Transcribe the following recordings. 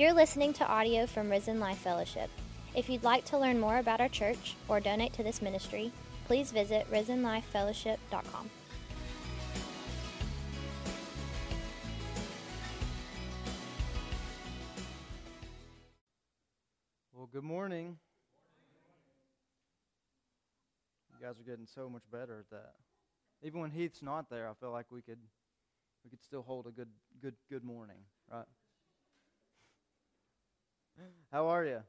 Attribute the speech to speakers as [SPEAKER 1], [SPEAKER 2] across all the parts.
[SPEAKER 1] You're listening to audio from Risen Life Fellowship. If you'd like to learn more about our church or donate to this ministry, please visit risenlifefellowship.com.
[SPEAKER 2] Well, good morning. You guys are getting so much better at that. Even when Heath's not there, I feel like we could we could still hold a good good good morning, right? How are you?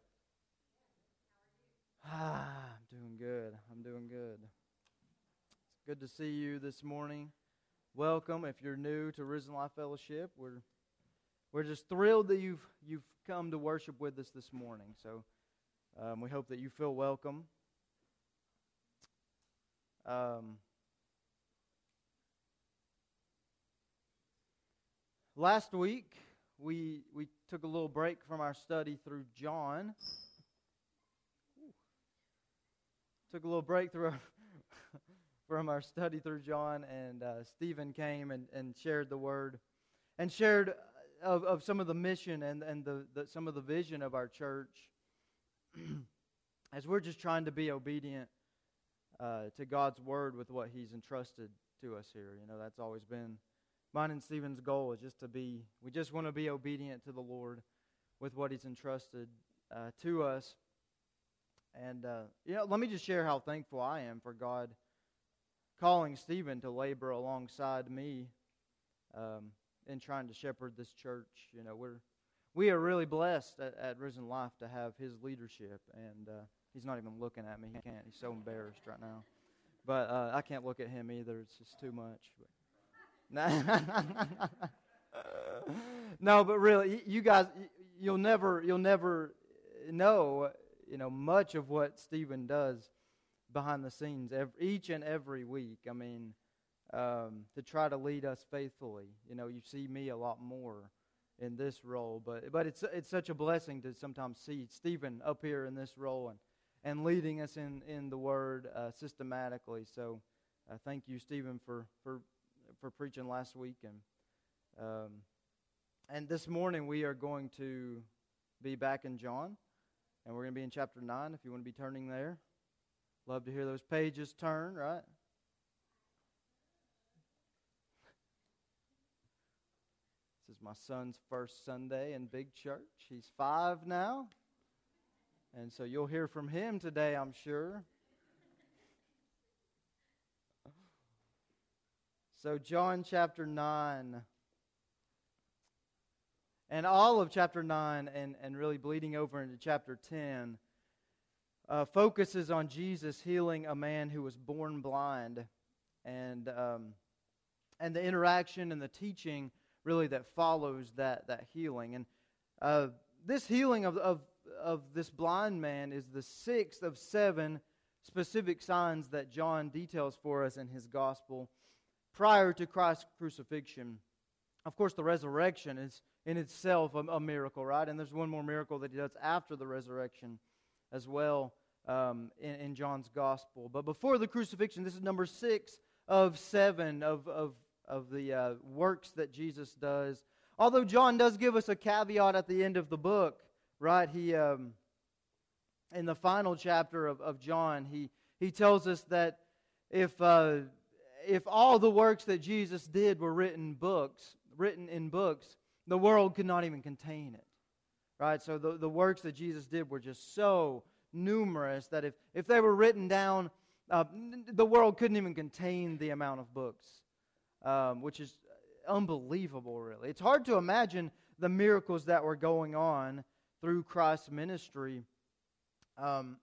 [SPEAKER 2] Ah, I'm doing good. I'm doing good. It's good to see you this morning. Welcome. If you're new to Risen Life Fellowship, we're we're just thrilled that you've you've come to worship with us this morning. So um, we hope that you feel welcome. Um, last week we we took a little break from our study through John. Took a little break through from our study through John, and uh, Stephen came and, and shared the word and shared of, of some of the mission and, and the, the, some of the vision of our church as we're just trying to be obedient uh, to God's word with what He's entrusted to us here. You know, that's always been mine and Stephen's goal is just to be, we just want to be obedient to the Lord with what He's entrusted uh, to us. And, uh, you know, let me just share how thankful I am for God calling Stephen to labor alongside me um, in trying to shepherd this church. You know, we're, we are really blessed at, at Risen Life to have his leadership. And uh, he's not even looking at me. He can't. He's so embarrassed right now. But uh, I can't look at him either. It's just too much. But, no, but really, you guys, you'll never, you'll never know, you know, much of what Stephen does behind the scenes every, each and every week. I mean, um, to try to lead us faithfully. You know, you see me a lot more in this role, but but it's it's such a blessing to sometimes see Stephen up here in this role and and leading us in in the Word uh, systematically. So, uh, thank you, Stephen, for for for preaching last week, and um, and this morning we are going to be back in John, and we're going to be in chapter nine. If you want to be turning there, love to hear those pages turn. Right. This is my son's first Sunday in big church. He's five now. And so you'll hear from him today, I'm sure. So, John chapter 9. And all of chapter 9, and, and really bleeding over into chapter 10, uh, focuses on Jesus healing a man who was born blind and, um, and the interaction and the teaching really that follows that, that healing. And uh, this healing of, of, of this blind man is the sixth of seven specific signs that John details for us in his gospel prior to Christ's crucifixion. Of course, the resurrection is in itself a, a, miracle, right? And there's one more miracle that he does after the resurrection as well um, in, in, John's gospel. But before the crucifixion, this is number six of seven of, of, of the uh, works that Jesus does. Although John does give us a caveat at the end of the book, right? He, um, in the final chapter of, of John, he, he tells us that if. Uh, if all the works that Jesus did were written books, written in books, the world could not even contain it. Right? So the, the works that Jesus did were just so numerous that if, if they were written down, uh, the world couldn't even contain the amount of books, um, which is unbelievable, really. It's hard to imagine the miracles that were going on through Christ's ministry. Um,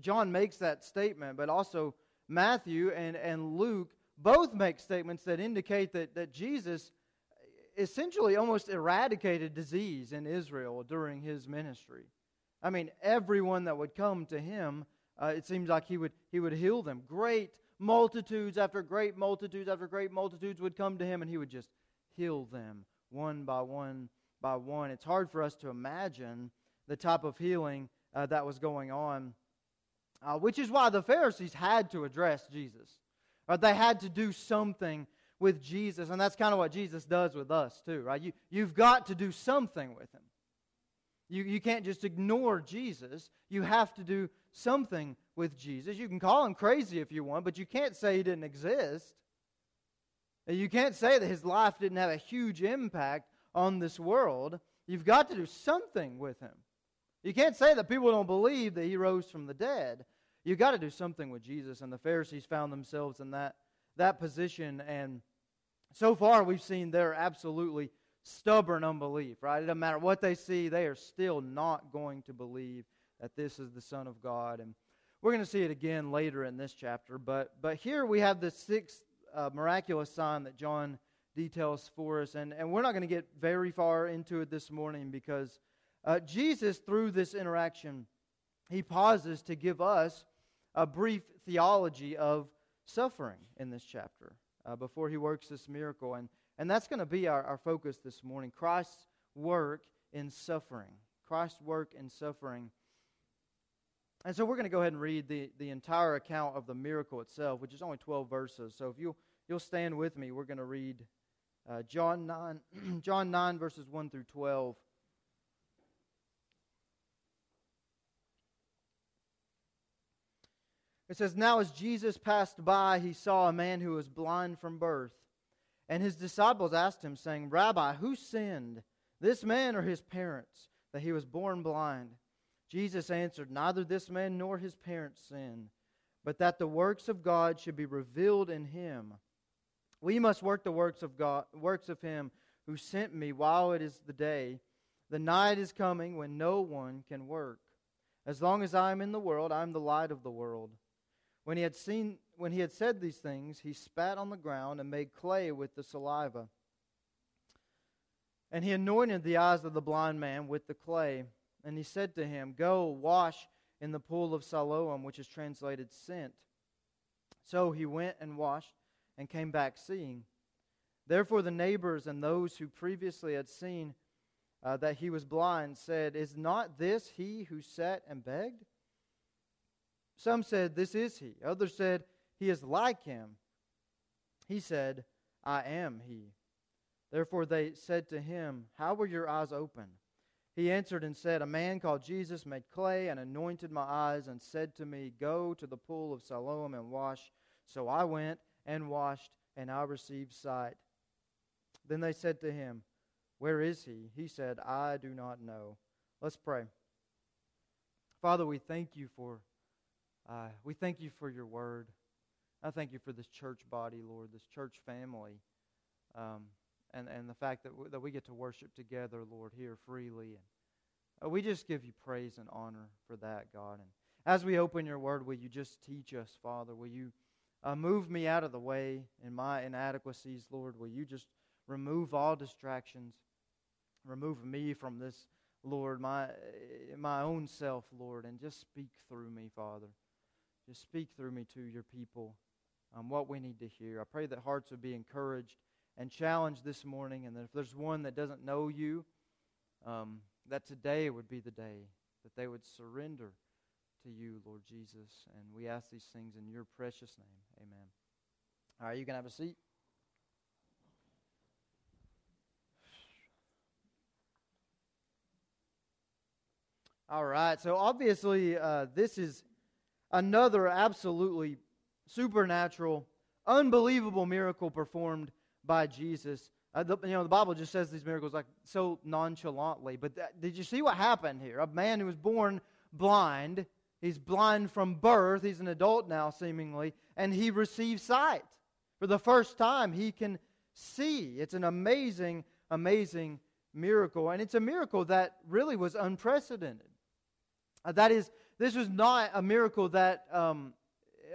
[SPEAKER 2] John makes that statement, but also Matthew and, and Luke both make statements that indicate that, that Jesus essentially almost eradicated disease in Israel during his ministry. I mean, everyone that would come to him, uh, it seems like he would, he would heal them. Great multitudes after great multitudes after great multitudes would come to him, and he would just heal them one by one by one. It's hard for us to imagine the type of healing uh, that was going on uh, which is why the Pharisees had to address Jesus. Right? They had to do something with Jesus. And that's kind of what Jesus does with us, too, right? You, you've got to do something with him. You, you can't just ignore Jesus. You have to do something with Jesus. You can call him crazy if you want, but you can't say he didn't exist. You can't say that his life didn't have a huge impact on this world. You've got to do something with him. You can't say that people don't believe that he rose from the dead. You've got to do something with Jesus. And the Pharisees found themselves in that, that position. And so far, we've seen their absolutely stubborn unbelief, right? It doesn't matter what they see, they are still not going to believe that this is the Son of God. And we're going to see it again later in this chapter. But, but here we have the sixth uh, miraculous sign that John details for us. And, and we're not going to get very far into it this morning because uh, Jesus, through this interaction, he pauses to give us a brief theology of suffering in this chapter uh, before he works this miracle. And, and that's going to be our, our focus this morning Christ's work in suffering. Christ's work in suffering. And so we're going to go ahead and read the, the entire account of the miracle itself, which is only 12 verses. So if you, you'll stand with me, we're going to read uh, John, 9, John 9, verses 1 through 12. It says, Now as Jesus passed by, he saw a man who was blind from birth. And his disciples asked him, saying, Rabbi, who sinned, this man or his parents, that he was born blind? Jesus answered, Neither this man nor his parents sinned, but that the works of God should be revealed in him. We must work the works of God, works of him who sent me while it is the day. The night is coming when no one can work. As long as I am in the world, I am the light of the world. When he had seen when he had said these things, he spat on the ground and made clay with the saliva. And he anointed the eyes of the blind man with the clay. And he said to him, Go wash in the pool of Siloam, which is translated sent. So he went and washed and came back seeing. Therefore, the neighbors and those who previously had seen uh, that he was blind said, Is not this he who sat and begged? Some said, This is he. Others said, He is like him. He said, I am he. Therefore they said to him, How were your eyes open? He answered and said, A man called Jesus made clay and anointed my eyes and said to me, Go to the pool of Siloam and wash. So I went and washed, and I received sight. Then they said to him, Where is he? He said, I do not know. Let's pray. Father, we thank you for uh, we thank you for your word. I thank you for this church body, Lord, this church family, um, and, and the fact that, w- that we get to worship together, Lord, here freely. And uh, we just give you praise and honor for that, God. And as we open your word, will you just teach us, Father? Will you uh, move me out of the way in my inadequacies, Lord? Will you just remove all distractions? Remove me from this, Lord, my, my own self, Lord, and just speak through me, Father. Just speak through me to your people um, what we need to hear. I pray that hearts would be encouraged and challenged this morning, and that if there's one that doesn't know you, um, that today would be the day that they would surrender to you, Lord Jesus. And we ask these things in your precious name. Amen. All right, you can have a seat. All right, so obviously, uh, this is another absolutely supernatural, unbelievable miracle performed by Jesus. Uh, the, you know, the Bible just says these miracles like so nonchalantly. But that, did you see what happened here? A man who was born blind, he's blind from birth, he's an adult now, seemingly, and he receives sight. For the first time, he can see. It's an amazing, amazing miracle. And it's a miracle that really was unprecedented. Uh, that is, this was not a miracle that, um,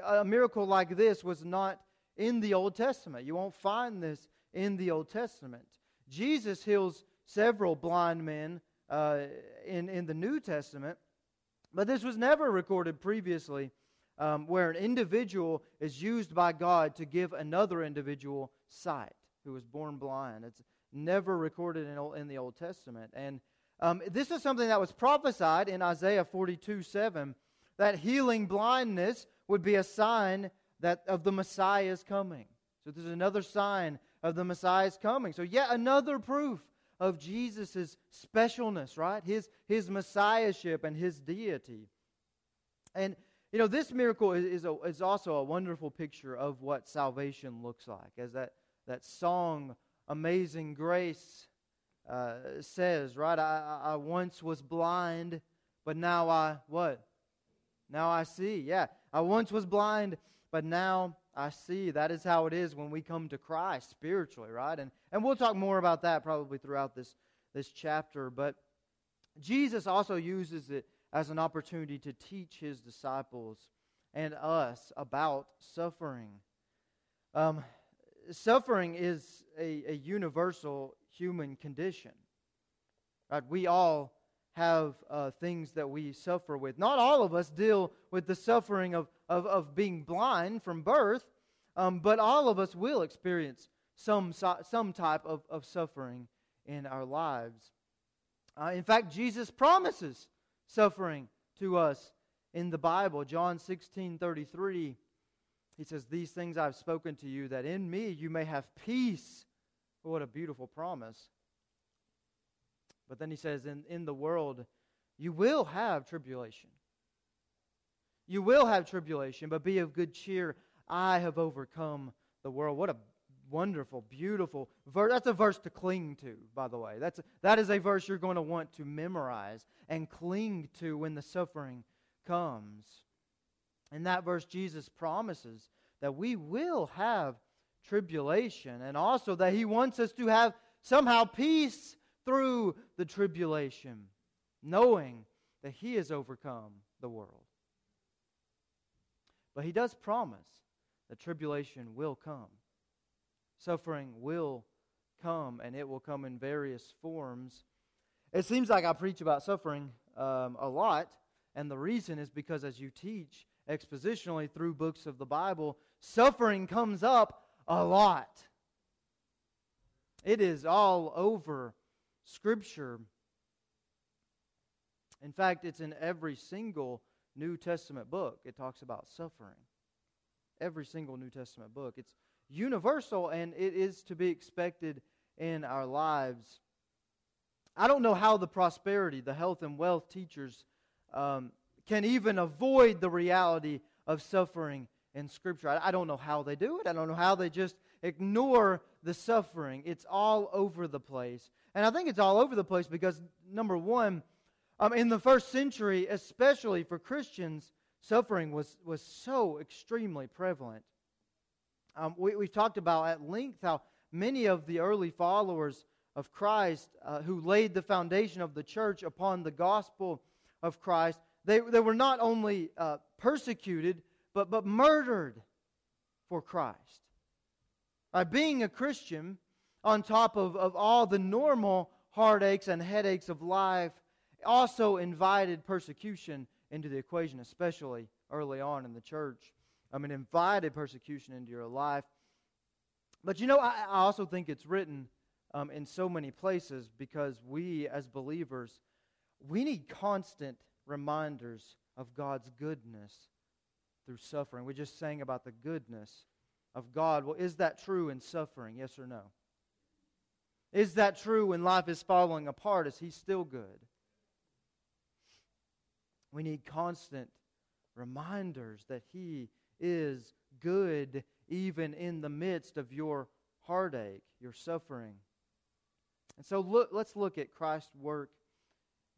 [SPEAKER 2] a miracle like this was not in the Old Testament. You won't find this in the Old Testament. Jesus heals several blind men uh, in, in the New Testament, but this was never recorded previously um, where an individual is used by God to give another individual sight who was born blind. It's never recorded in, in the Old Testament. And um, this is something that was prophesied in Isaiah 42 7 that healing blindness would be a sign that of the Messiah's coming. So this is another sign of the Messiah's coming. So yet another proof of Jesus' specialness, right? His, his messiahship and his deity. And, you know, this miracle is, is, a, is also a wonderful picture of what salvation looks like. As that, that song, Amazing Grace, uh, says, right? I, I once was blind, but now I, what? Now I see. Yeah. I once was blind, but now I see. That is how it is when we come to Christ spiritually, right? And, and we'll talk more about that probably throughout this, this chapter. But Jesus also uses it as an opportunity to teach his disciples and us about suffering. Um, suffering is a, a universal human condition. Right? We all have uh, things that we suffer with. Not all of us deal with the suffering of, of, of being blind from birth, um, but all of us will experience some, some type of, of suffering in our lives. Uh, in fact, Jesus promises suffering to us in the Bible. John 16 33, he says, These things I've spoken to you, that in me you may have peace. What a beautiful promise. But then he says, in, in the world, you will have tribulation. You will have tribulation, but be of good cheer. I have overcome the world. What a wonderful, beautiful verse. That's a verse to cling to, by the way. That's a, that is a verse you're going to want to memorize and cling to when the suffering comes. In that verse, Jesus promises that we will have tribulation and also that he wants us to have somehow peace through the tribulation, knowing that He has overcome the world. But He does promise that tribulation will come, suffering will come, and it will come in various forms. It seems like I preach about suffering um, a lot, and the reason is because as you teach expositionally through books of the Bible, suffering comes up a lot. It is all over Scripture. In fact, it's in every single New Testament book. It talks about suffering. Every single New Testament book. It's universal and it is to be expected in our lives. I don't know how the prosperity, the health, and wealth teachers um, can even avoid the reality of suffering in Scripture. I, I don't know how they do it. I don't know how they just ignore the suffering. It's all over the place. And I think it's all over the place because, number one, um, in the first century, especially for Christians, suffering was, was so extremely prevalent. Um, we, we've talked about at length how many of the early followers of Christ uh, who laid the foundation of the church upon the gospel of Christ, they, they were not only uh, persecuted, but, but murdered for Christ. By being a Christian, on top of, of all the normal heartaches and headaches of life, also invited persecution into the equation, especially early on in the church. I mean, invited persecution into your life. But you know, I, I also think it's written um, in so many places because we, as believers, we need constant reminders of God's goodness through suffering. We just sang about the goodness of God. Well, is that true in suffering? Yes or no? Is that true when life is falling apart? Is He still good? We need constant reminders that He is good even in the midst of your heartache, your suffering. And so look, let's look at Christ's work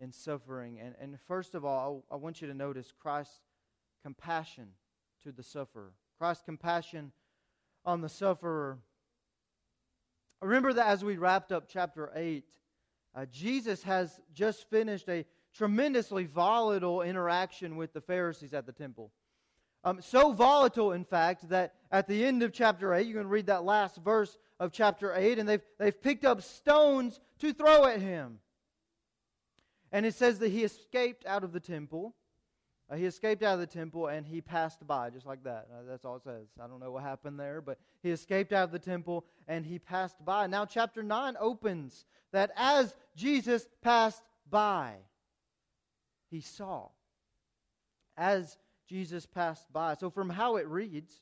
[SPEAKER 2] in suffering. And, and first of all, I, I want you to notice Christ's compassion to the sufferer. Christ's compassion on the sufferer. Remember that as we wrapped up chapter 8, uh, Jesus has just finished a tremendously volatile interaction with the Pharisees at the temple. Um, so volatile, in fact, that at the end of chapter 8, you can read that last verse of chapter 8, and they've, they've picked up stones to throw at him. And it says that he escaped out of the temple uh, he escaped out of the temple and he passed by, just like that. Uh, that's all it says. I don't know what happened there, but he escaped out of the temple and he passed by. Now, chapter 9 opens that as Jesus passed by, he saw. As Jesus passed by. So, from how it reads,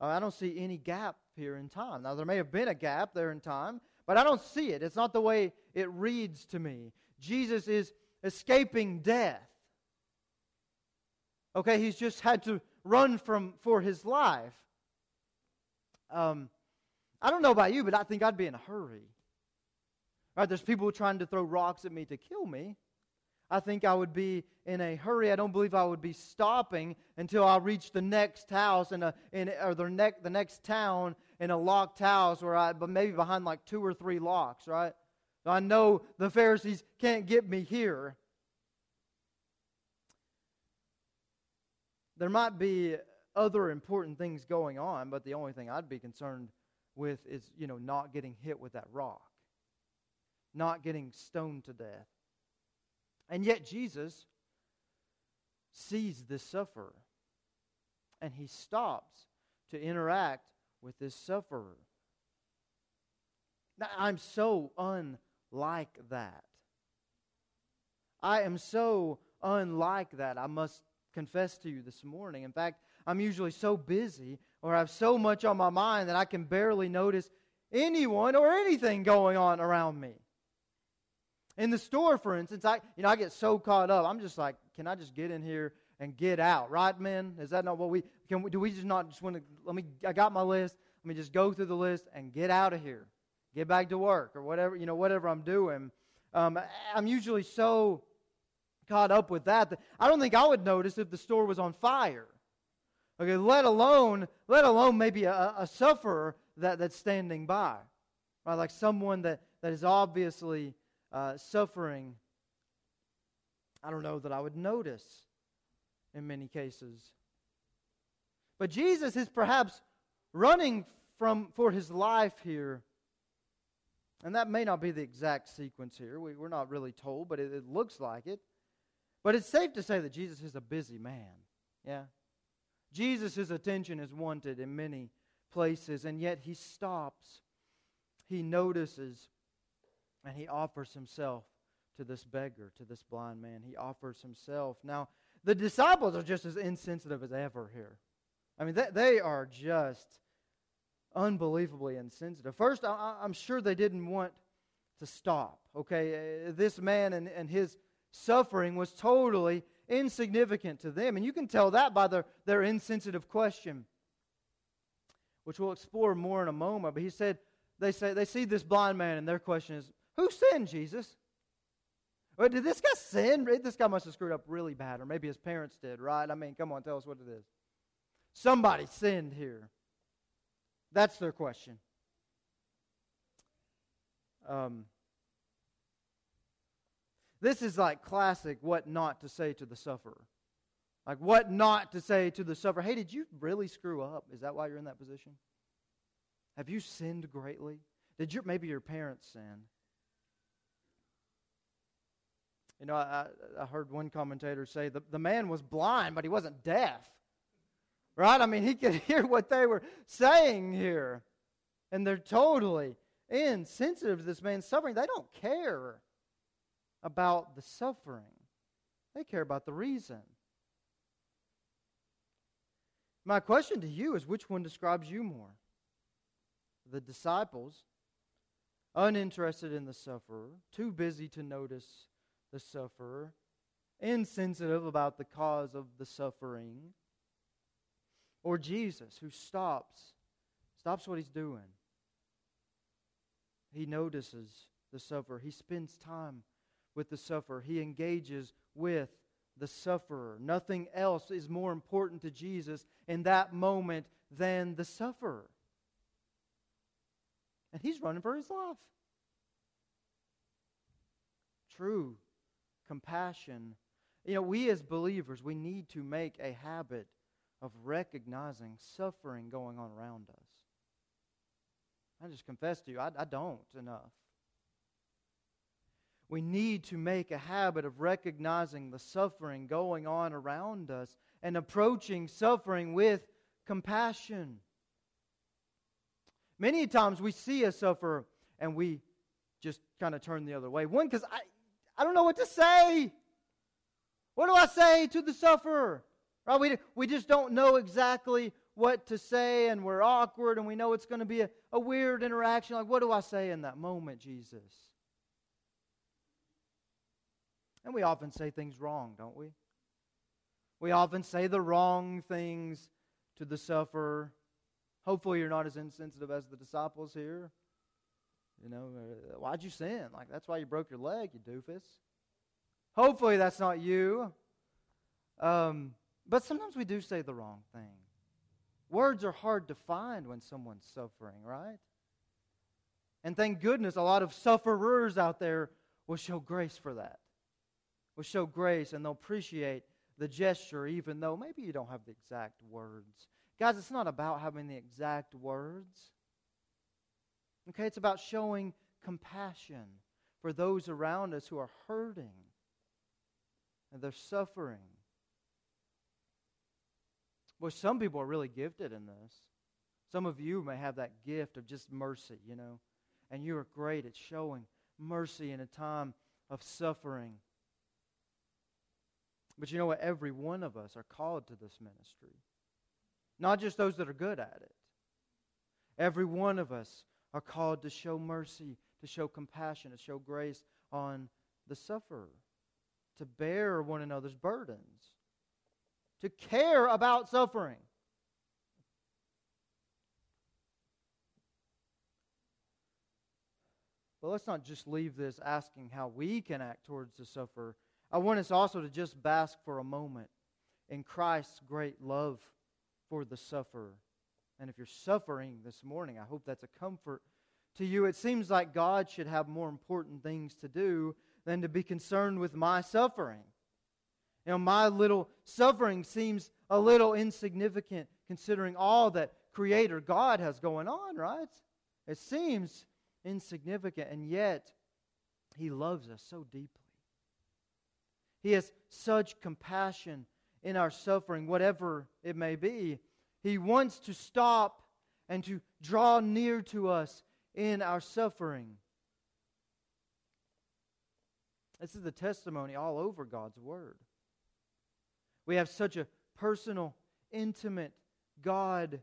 [SPEAKER 2] Uh, I don't see any gap here in time. Now, there may have been a gap there in time, but I don't see it. It's not the way it reads to me. Jesus is escaping death. Okay, he's just had to run from for his life. Um, I don't know about you, but I think I'd be in a hurry. Right? There's people trying to throw rocks at me to kill me. I think I would be in a hurry. I don't believe I would be stopping until I reach the next house in a, in, or the, ne- the next town in a locked house, where I, but maybe behind like two or three locks, right? I know the Pharisees can't get me here. There might be other important things going on, but the only thing I'd be concerned with is, you know, not getting hit with that rock, not getting stoned to death. And yet Jesus sees this sufferer and he stops to interact with this sufferer. Now, I'm so unlike that. I am so unlike that. I must confess to you this morning. In fact, I'm usually so busy or I have so much on my mind that I can barely notice anyone or anything going on around me. In the store, for instance, I you know I get so caught up. I'm just like, can I just get in here and get out? Right, men? Is that not what we can? We, do we just not just want to? Let me. I got my list. Let me just go through the list and get out of here. Get back to work or whatever you know, whatever I'm doing. Um, I'm usually so caught up with that I don't think I would notice if the store was on fire. Okay, let alone let alone maybe a, a sufferer that, that's standing by, right? Like someone that, that is obviously uh, suffering, I don't know that I would notice in many cases. But Jesus is perhaps running from for his life here. And that may not be the exact sequence here. We, are not really told, but it, it looks like it. But it's safe to say that Jesus is a busy man. Yeah? Jesus' attention is wanted in many places, and yet he stops. He notices and he offers himself to this beggar, to this blind man. He offers himself. Now, the disciples are just as insensitive as ever here. I mean, they, they are just unbelievably insensitive. First, I, am sure they didn't want to stop, okay? Uh, this man and, and his suffering was totally insignificant to them. And you can tell that by their, their insensitive question, which we'll explore more in a moment. But he said, they say they see this blind man, and their question is, who sinned, Jesus? Or did this guy sin? This guy must have screwed up really bad, or maybe his parents did, right? I mean, come on, tell us what it is. Somebody sinned here. That's their question. Um, this is like classic what not to say to the sufferer. Like what not to say to the sufferer. Hey, did you really screw up? Is that why you're in that position? Have you sinned greatly? Did your maybe your parents sin? You know, I, I heard one commentator say the, the man was blind, but he wasn't deaf. Right? I mean, he could hear what they were saying here. And they're totally insensitive to this man's suffering. They don't care about the suffering, they care about the reason. My question to you is which one describes you more? The disciples, uninterested in the sufferer, too busy to notice the sufferer, insensitive about the cause of the suffering, or Jesus who stops, stops what he's doing. He notices the sufferer. He spends time with the sufferer. He engages with the sufferer. Nothing else is more important to Jesus in that moment than the sufferer. And he's running for his life. True compassion. You know, we as believers, we need to make a habit of recognizing suffering going on around us. I just confess to you, I, I don't enough. We need to make a habit of recognizing the suffering going on around us and approaching suffering with compassion. Many times we see a sufferer and we just kind of turn the other way. One, because I, I don't know what to say. What do I say to the sufferer? Right? We, we just don't know exactly what to say and we're awkward and we know it's going to be a, a weird interaction. Like, what do I say in that moment, Jesus? And we often say things wrong, don't we? We often say the wrong things to the sufferer. Hopefully, you're not as insensitive as the disciples here. You know, uh, why'd you sin? Like, that's why you broke your leg, you doofus. Hopefully, that's not you. Um, but sometimes we do say the wrong thing. Words are hard to find when someone's suffering, right? And thank goodness a lot of sufferers out there will show grace for that. Will show grace and they'll appreciate the gesture, even though maybe you don't have the exact words. Guys, it's not about having the exact words. Okay, it's about showing compassion for those around us who are hurting and they're suffering. Well, some people are really gifted in this. Some of you may have that gift of just mercy, you know, and you are great at showing mercy in a time of suffering. But you know what? Every one of us are called to this ministry, not just those that are good at it. Every one of us are called to show mercy, to show compassion, to show grace on the sufferer, to bear one another's burdens to care about suffering. But let's not just leave this asking how we can act towards the sufferer. I want us also to just bask for a moment in Christ's great love for the sufferer. And if you're suffering this morning, I hope that's a comfort to you. It seems like God should have more important things to do than to be concerned with my suffering. You know, my little suffering seems a little insignificant considering all that Creator God has going on, right? It seems insignificant, and yet He loves us so deeply. He has such compassion in our suffering, whatever it may be. He wants to stop and to draw near to us in our suffering. This is the testimony all over God's Word. We have such a personal, intimate God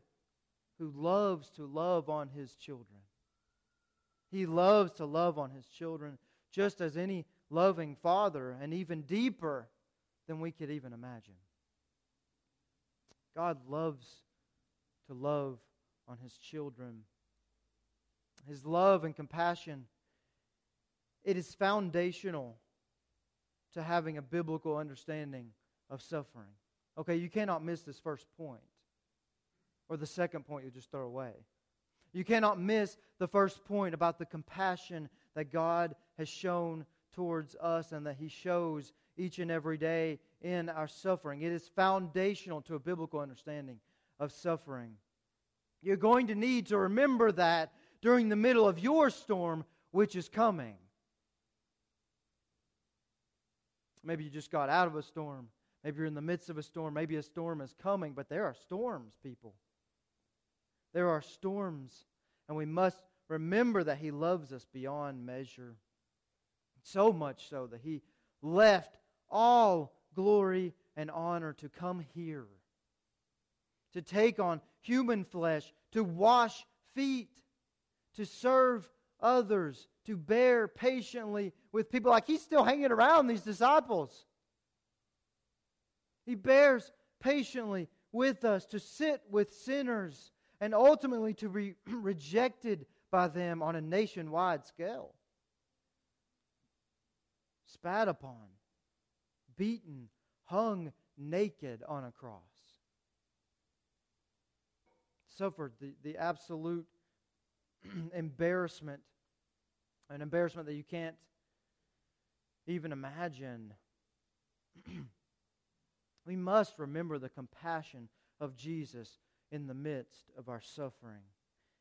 [SPEAKER 2] who loves to love on his children. He loves to love on his children just as any loving father, and even deeper than we could even imagine. God loves to love on his children. His love and compassion, it is foundational to having a biblical understanding of suffering. Okay, you cannot miss this first point. Or the second point you just throw away. You cannot miss the first point about the compassion that God has shown towards us and that He shows each and every day in our suffering. It is foundational to a biblical understanding of suffering. You're going to need to remember that during the middle of your storm, which is coming. Maybe you just got out of a storm Maybe you're in the midst of a storm. Maybe a storm is coming, but there are storms, people. There are storms, and we must remember that He loves us beyond measure. So much so that He left all glory and honor to come here, to take on human flesh, to wash feet, to serve others, to bear patiently with people. Like He's still hanging around these disciples. He bears patiently with us to sit with sinners and ultimately to be rejected by them on a nationwide scale. Spat upon, beaten, hung naked on a cross. Suffered the, the absolute embarrassment, an embarrassment that you can't even imagine. We must remember the compassion of Jesus in the midst of our suffering.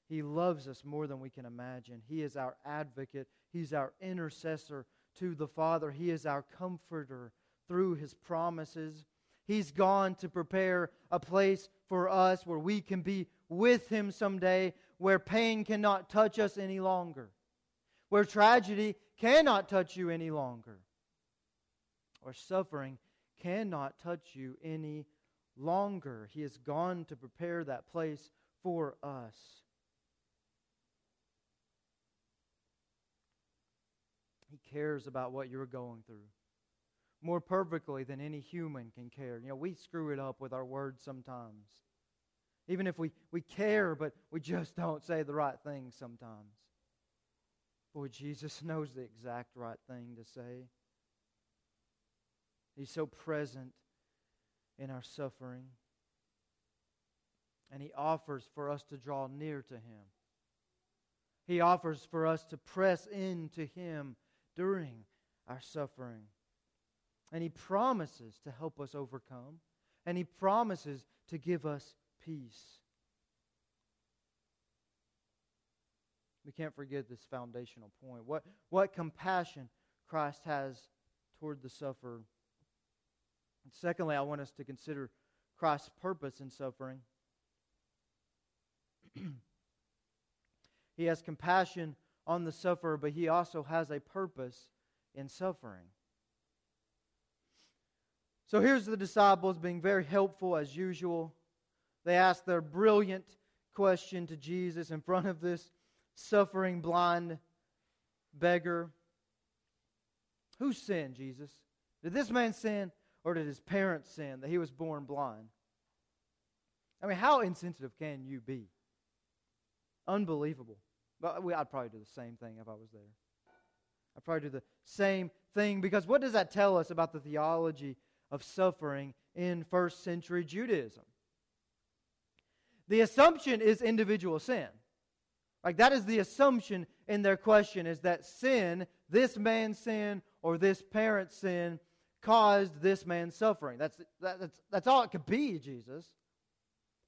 [SPEAKER 2] He loves us more than we can imagine. He is our advocate, He's our intercessor to the Father, He is our comforter through His promises. He's gone to prepare a place for us where we can be with Him someday, where pain cannot touch us any longer, where tragedy cannot touch you any longer, or suffering cannot touch you any longer. He has gone to prepare that place for us. He cares about what you're going through more perfectly than any human can care. You know, we screw it up with our words sometimes. Even if we, we care, but we just don't say the right thing sometimes. Boy, Jesus knows the exact right thing to say. He's so present in our suffering. And He offers for us to draw near to Him. He offers for us to press into Him during our suffering. And He promises to help us overcome. And He promises to give us peace. We can't forget this foundational point. What, what compassion Christ has toward the sufferer. And secondly, I want us to consider Christ's purpose in suffering. he has compassion on the sufferer, but he also has a purpose in suffering. So here's the disciples being very helpful as usual. They ask their brilliant question to Jesus in front of this suffering blind beggar. Who sinned, Jesus? Did this man sin or did his parents sin that he was born blind? I mean, how insensitive can you be? Unbelievable. But I'd probably do the same thing if I was there. I'd probably do the same thing because what does that tell us about the theology of suffering in first century Judaism. The assumption is individual sin. Like that is the assumption in their question is that sin, this man's sin or this parent's sin, caused this man's suffering. That's, that, that's, that's all it could be, Jesus.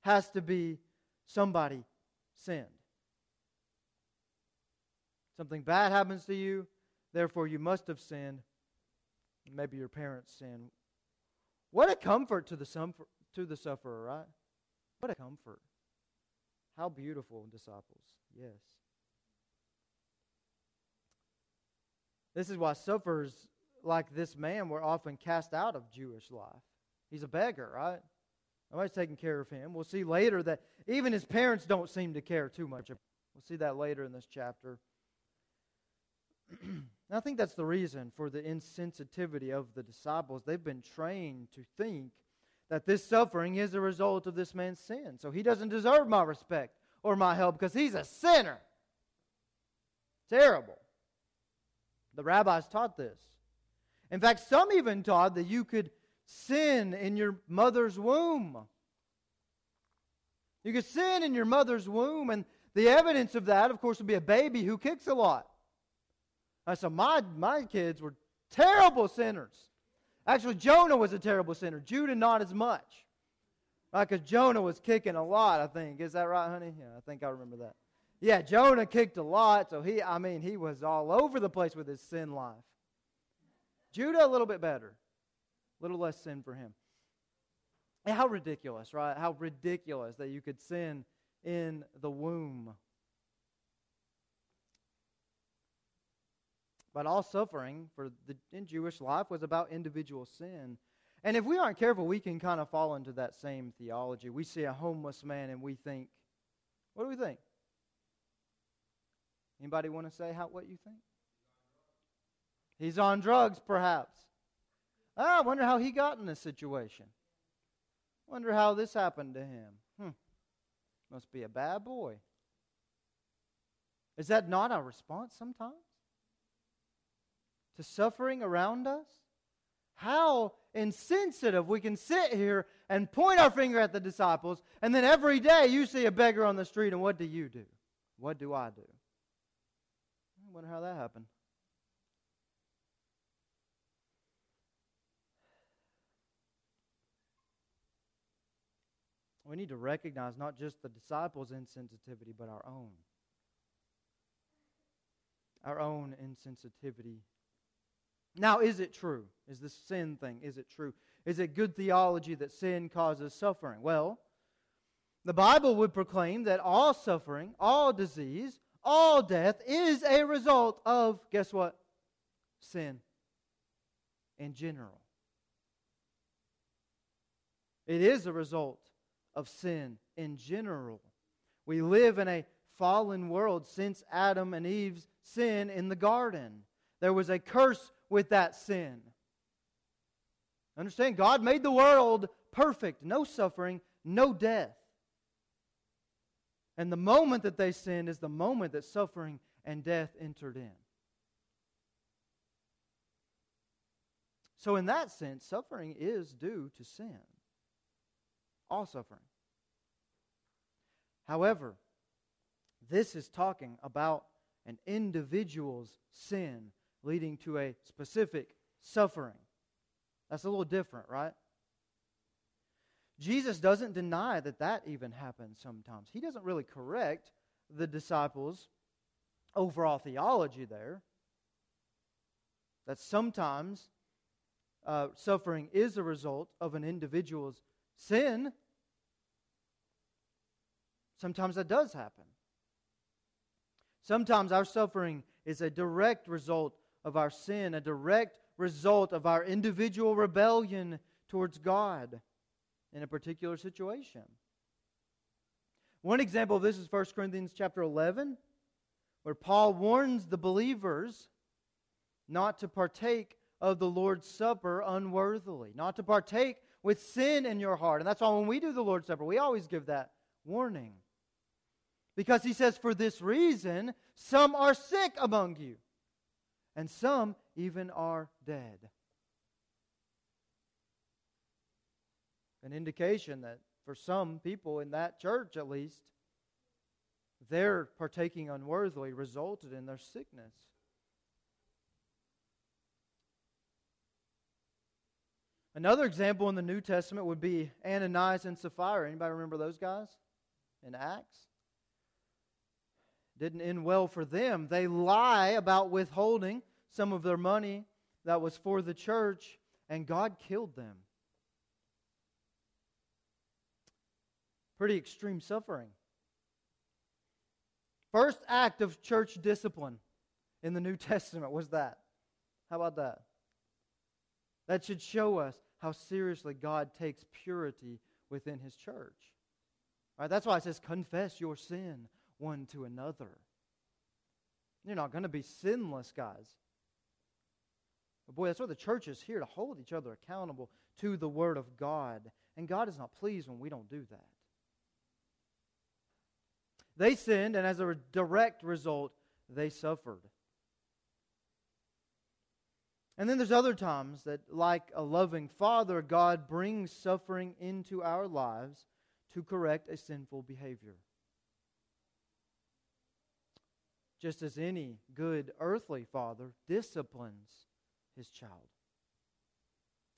[SPEAKER 2] Has to be somebody sinned. Something bad happens to you, therefore you must have sinned. Maybe your parents sinned. What a comfort to the, to the sufferer, right? What a comfort. How beautiful, disciples. Yes. This is why sufferers like this man were often cast out of Jewish life. He's a beggar, right? Nobody's taking care of him. We'll see later that even his parents don't seem to care too much. We'll see that later in this chapter. I think that's the reason for the insensitivity of the disciples. They've been trained to think that this suffering is a result of this man's sin. So he doesn't deserve my respect or my help because he's a sinner. Terrible. The rabbis taught this. In fact, some even taught that you could sin in your mother's womb. You could sin in your mother's womb, and the evidence of that, of course, would be a baby who kicks a lot. I said, my, my kids were terrible sinners. Actually, Jonah was a terrible sinner. Judah, not as much. Right? Because Jonah was kicking a lot, I think. Is that right, honey? Yeah, I think I remember that. Yeah, Jonah kicked a lot, so he, I mean, he was all over the place with his sin life. Judah, a little bit better. A little less sin for him. How ridiculous, right? How ridiculous that you could sin in the womb. But all suffering for the, in Jewish life was about individual sin. And if we aren't careful, we can kind of fall into that same theology. We see a homeless man and we think, what do we think? Anybody want to say how what you think? He's on drugs, perhaps. Ah, I wonder how he got in this situation. Wonder how this happened to him. Hmm. Must be a bad boy. Is that not our response sometimes? To suffering around us? How insensitive we can sit here and point our finger at the disciples, and then every day you see a beggar on the street, and what do you do? What do I do? I wonder how that happened. We need to recognize not just the disciples' insensitivity, but our own. Our own insensitivity now, is it true? Is the sin thing, is it true? Is it good theology that sin causes suffering? Well, the Bible would proclaim that all suffering, all disease, all death is a result of, guess what? Sin in general. It is a result of sin in general. We live in a fallen world since Adam and Eve's sin in the garden. There was a curse with that sin. Understand, God made the world perfect, no suffering, no death. And the moment that they sinned is the moment that suffering and death entered in. So, in that sense, suffering is due to sin. All suffering. However, this is talking about an individual's sin leading to a specific suffering. That's a little different, right? Jesus doesn't deny that that even happens sometimes. He doesn't really correct the disciples' overall theology there. That sometimes uh, suffering is a result of an individual's sin. Sometimes that does happen. Sometimes our suffering is a direct result of our sin, a direct result of our individual rebellion towards God in a particular situation. One example of this is 1 Corinthians chapter 11, where Paul warns the believers not to partake of the Lord's Supper unworthily, not to partake with sin in your heart. And that's why when we do the Lord's Supper, we always give that warning. Because he says, For this reason, some are sick among you, and some even are dead. An indication that for some people in that church, at least, their partaking unworthily resulted in their sickness. Another example in the New Testament would be Ananias and Sapphira. Anybody remember those guys in Acts? Didn't end well for them. They lie about withholding some of their money that was for the church, and God killed them. Pretty extreme suffering. First act of church discipline in the New Testament was that. How about that? That should show us how seriously God takes purity within his church. All right, that's why it says, confess your sin one to another. You're not going to be sinless, guys. But boy, that's why the church is here to hold each other accountable to the Word of God. And God is not pleased when we don't do that. They sinned, and as a direct result, they suffered. And then there's other times that, like a loving father, God brings suffering into our lives to correct a sinful behavior. Just as any good earthly father disciplines his child.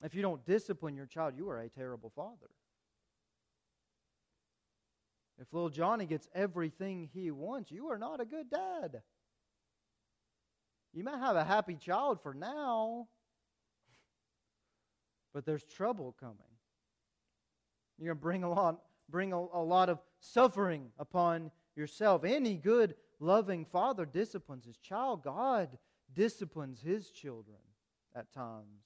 [SPEAKER 2] If you don't discipline your child, you are a terrible father. If little Johnny gets everything he wants, you are not a good dad. You might have a happy child for now, but there's trouble coming. You're going to bring a lot, bring a, a lot of suffering upon yourself. Any good, loving father disciplines his child. God disciplines his children at times.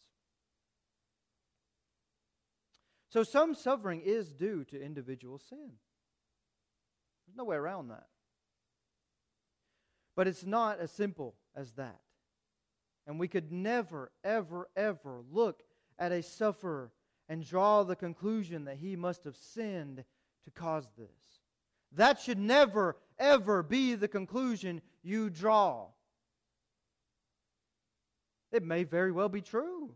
[SPEAKER 2] So some suffering is due to individual sin. There's no way around that. But it's not as simple as that. And we could never, ever, ever look at a sufferer and draw the conclusion that he must have sinned to cause this. That should never, ever be the conclusion you draw. It may very well be true.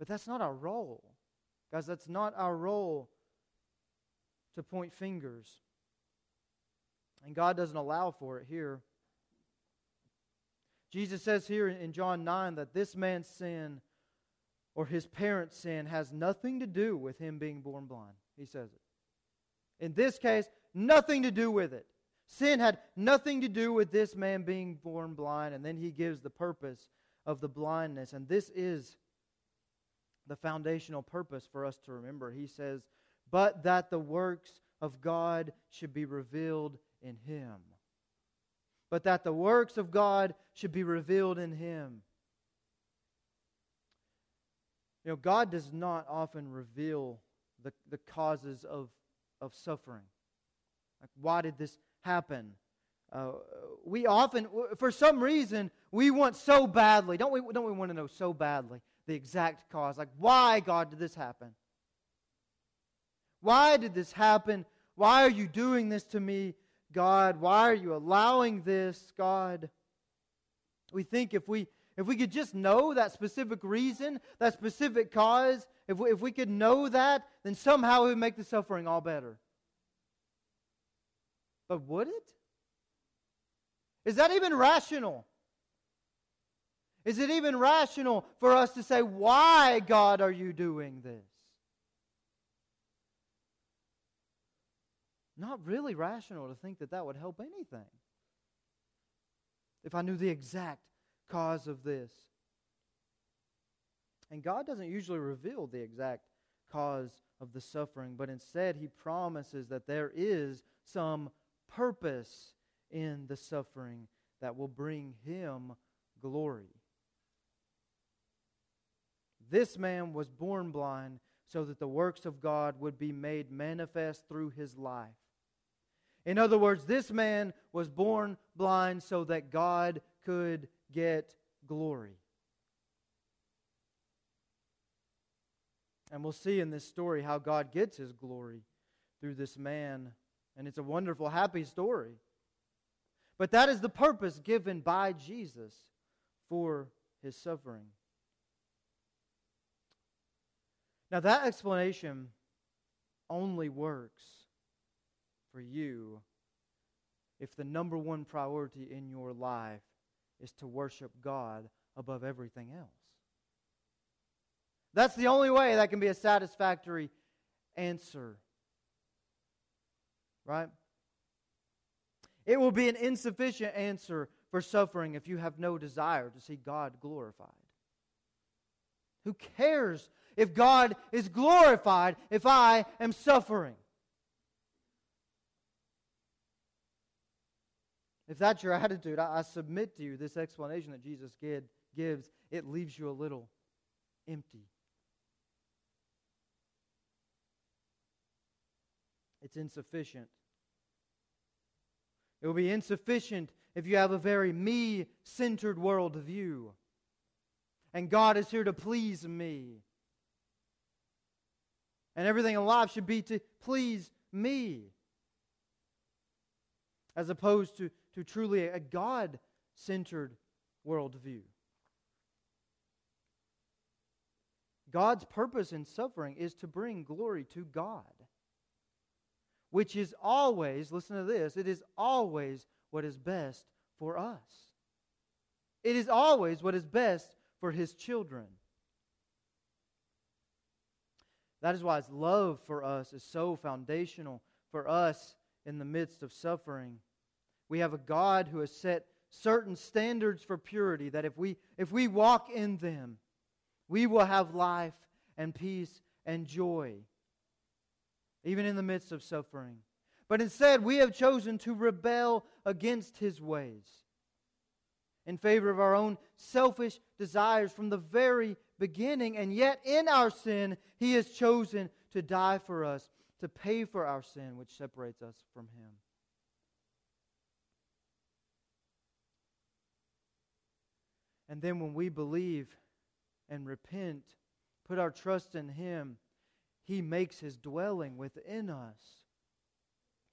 [SPEAKER 2] But that's not our role. Guys, that's not our role to point fingers. And God doesn't allow for it here. Jesus says here in John 9 that this man's sin or his parents' sin has nothing to do with him being born blind. He says it. In this case, nothing to do with it. Sin had nothing to do with this man being born blind, and then he gives the purpose of the blindness. And this is the foundational purpose for us to remember. He says, But that the works of God should be revealed in him but that the works of God should be revealed in him. You know, God does not often reveal the, the causes of, of suffering. Like, why did this happen? Uh, we often, for some reason, we want so badly, don't we, don't we want to know so badly the exact cause? Like, why, God, did this happen? Why did this happen? Why are you doing this to me, God? Why are you allowing this, God? We think if we if we could just know that specific reason, that specific cause, if we, if we could know that, then somehow it would make the suffering all better. But would it? Is that even rational? Is it even rational for us to say, Why, God, are you doing this? Not really rational to think that that would help anything. If I knew the exact cause of this. And God doesn't usually reveal the exact cause of the suffering, but instead, He promises that there is some purpose in the suffering that will bring Him glory. This man was born blind so that the works of God would be made manifest through his life. In other words, this man was born blind so that God could get glory. And we'll see in this story how God gets his glory through this man. And it's a wonderful, happy story. But that is the purpose given by Jesus for his suffering. Now, that explanation only works for you if the number one priority in your life is to worship God above everything else. That's the only way that can be a satisfactory answer. Right? It will be an insufficient answer for suffering if you have no desire to see God glorified. Who cares if God is glorified if I am suffering? If that's your attitude, I, I submit to you this explanation that Jesus gave, gives, it leaves you a little empty. It's insufficient. It will be insufficient if you have a very me centered worldview. And God is here to please me. And everything in life should be to please me. As opposed to to truly a God centered worldview. God's purpose in suffering is to bring glory to God, which is always, listen to this, it is always what is best for us. It is always what is best for His children. That is why His love for us is so foundational for us in the midst of suffering. We have a God who has set certain standards for purity that if we, if we walk in them, we will have life and peace and joy, even in the midst of suffering. But instead, we have chosen to rebel against his ways in favor of our own selfish desires from the very beginning. And yet, in our sin, he has chosen to die for us, to pay for our sin, which separates us from him. And then when we believe and repent, put our trust in Him, He makes His dwelling within us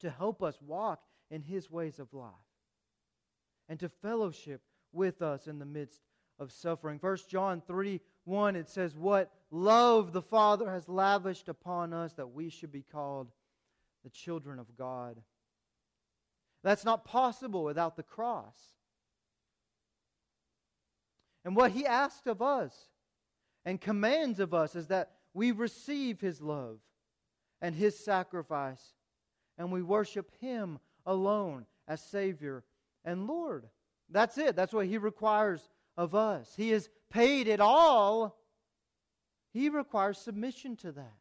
[SPEAKER 2] to help us walk in His ways of life and to fellowship with us in the midst of suffering. 1 John 3 1, it says, What love the Father has lavished upon us that we should be called the children of God. That's not possible without the cross. And what he asks of us and commands of us is that we receive his love and his sacrifice, and we worship him alone as Savior and Lord. That's it. That's what he requires of us. He has paid it all. He requires submission to that.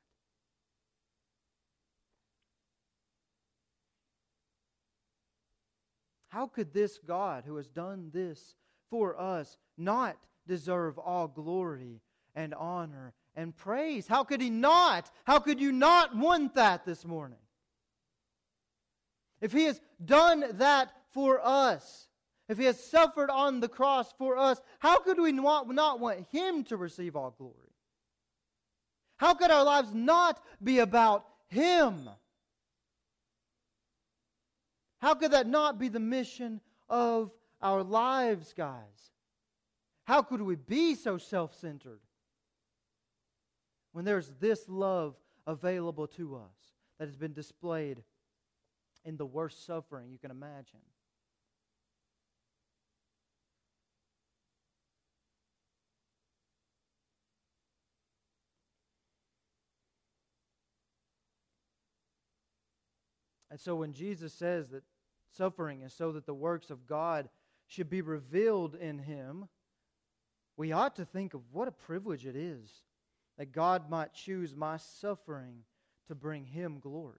[SPEAKER 2] How could this God who has done this for us not deserve all glory and honor and praise. How could he not? How could you not want that this morning? If he has done that for us, if he has suffered on the cross for us, how could we not, not want him to receive all glory? How could our lives not be about him? How could that not be the mission of our lives, guys? How could we be so self centered when there's this love available to us that has been displayed in the worst suffering you can imagine? And so when Jesus says that suffering is so that the works of God should be revealed in him, we ought to think of what a privilege it is that God might choose my suffering to bring him glory.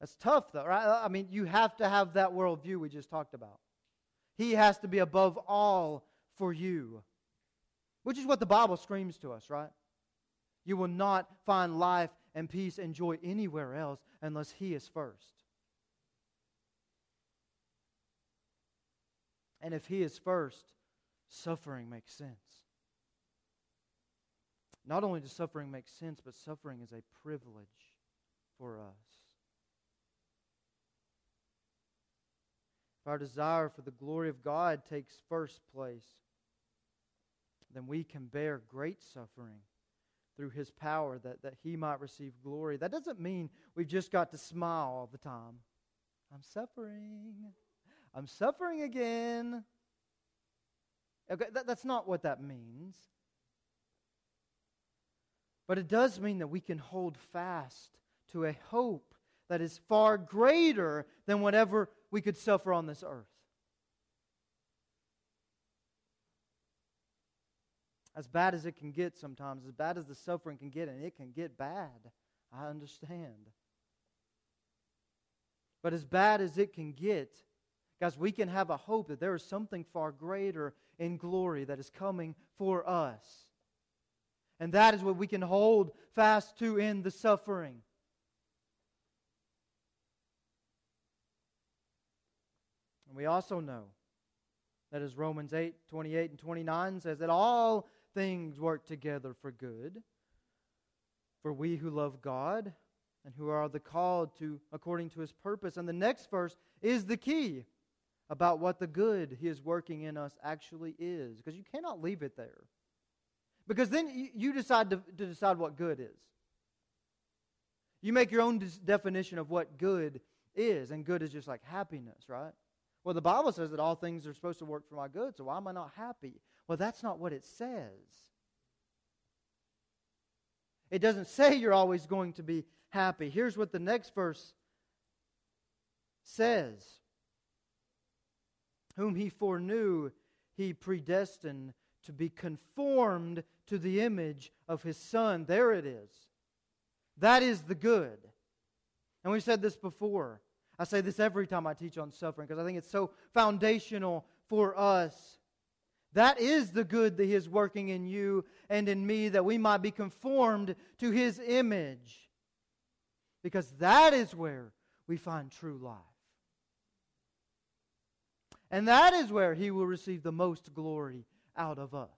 [SPEAKER 2] That's tough, though, right? I mean, you have to have that worldview we just talked about. He has to be above all for you, which is what the Bible screams to us, right? You will not find life and peace and joy anywhere else unless He is first. And if He is first, suffering makes sense. Not only does suffering make sense, but suffering is a privilege for us. If our desire for the glory of God takes first place, then we can bear great suffering through his power that, that he might receive glory. That doesn't mean we've just got to smile all the time. I'm suffering. I'm suffering again. Okay, that, that's not what that means. But it does mean that we can hold fast to a hope that is far greater than whatever we could suffer on this earth. as bad as it can get sometimes, as bad as the suffering can get, and it can get bad. I understand. But as bad as it can get, guys, we can have a hope that there is something far greater in glory that is coming for us. And that is what we can hold fast to in the suffering. And we also know that as Romans 8 28 and 29 says, that all things work together for good for we who love God and who are the called to according to his purpose. And the next verse is the key about what the good he is working in us actually is because you cannot leave it there. Because then you decide to, to decide what good is. You make your own definition of what good is, and good is just like happiness, right? Well, the Bible says that all things are supposed to work for my good, so why am I not happy? Well, that's not what it says. It doesn't say you're always going to be happy. Here's what the next verse says Whom he foreknew, he predestined to be conformed to the image of his Son. There it is. That is the good. And we've said this before. I say this every time I teach on suffering because I think it's so foundational for us. That is the good that He is working in you and in me, that we might be conformed to His image. Because that is where we find true life. And that is where He will receive the most glory out of us.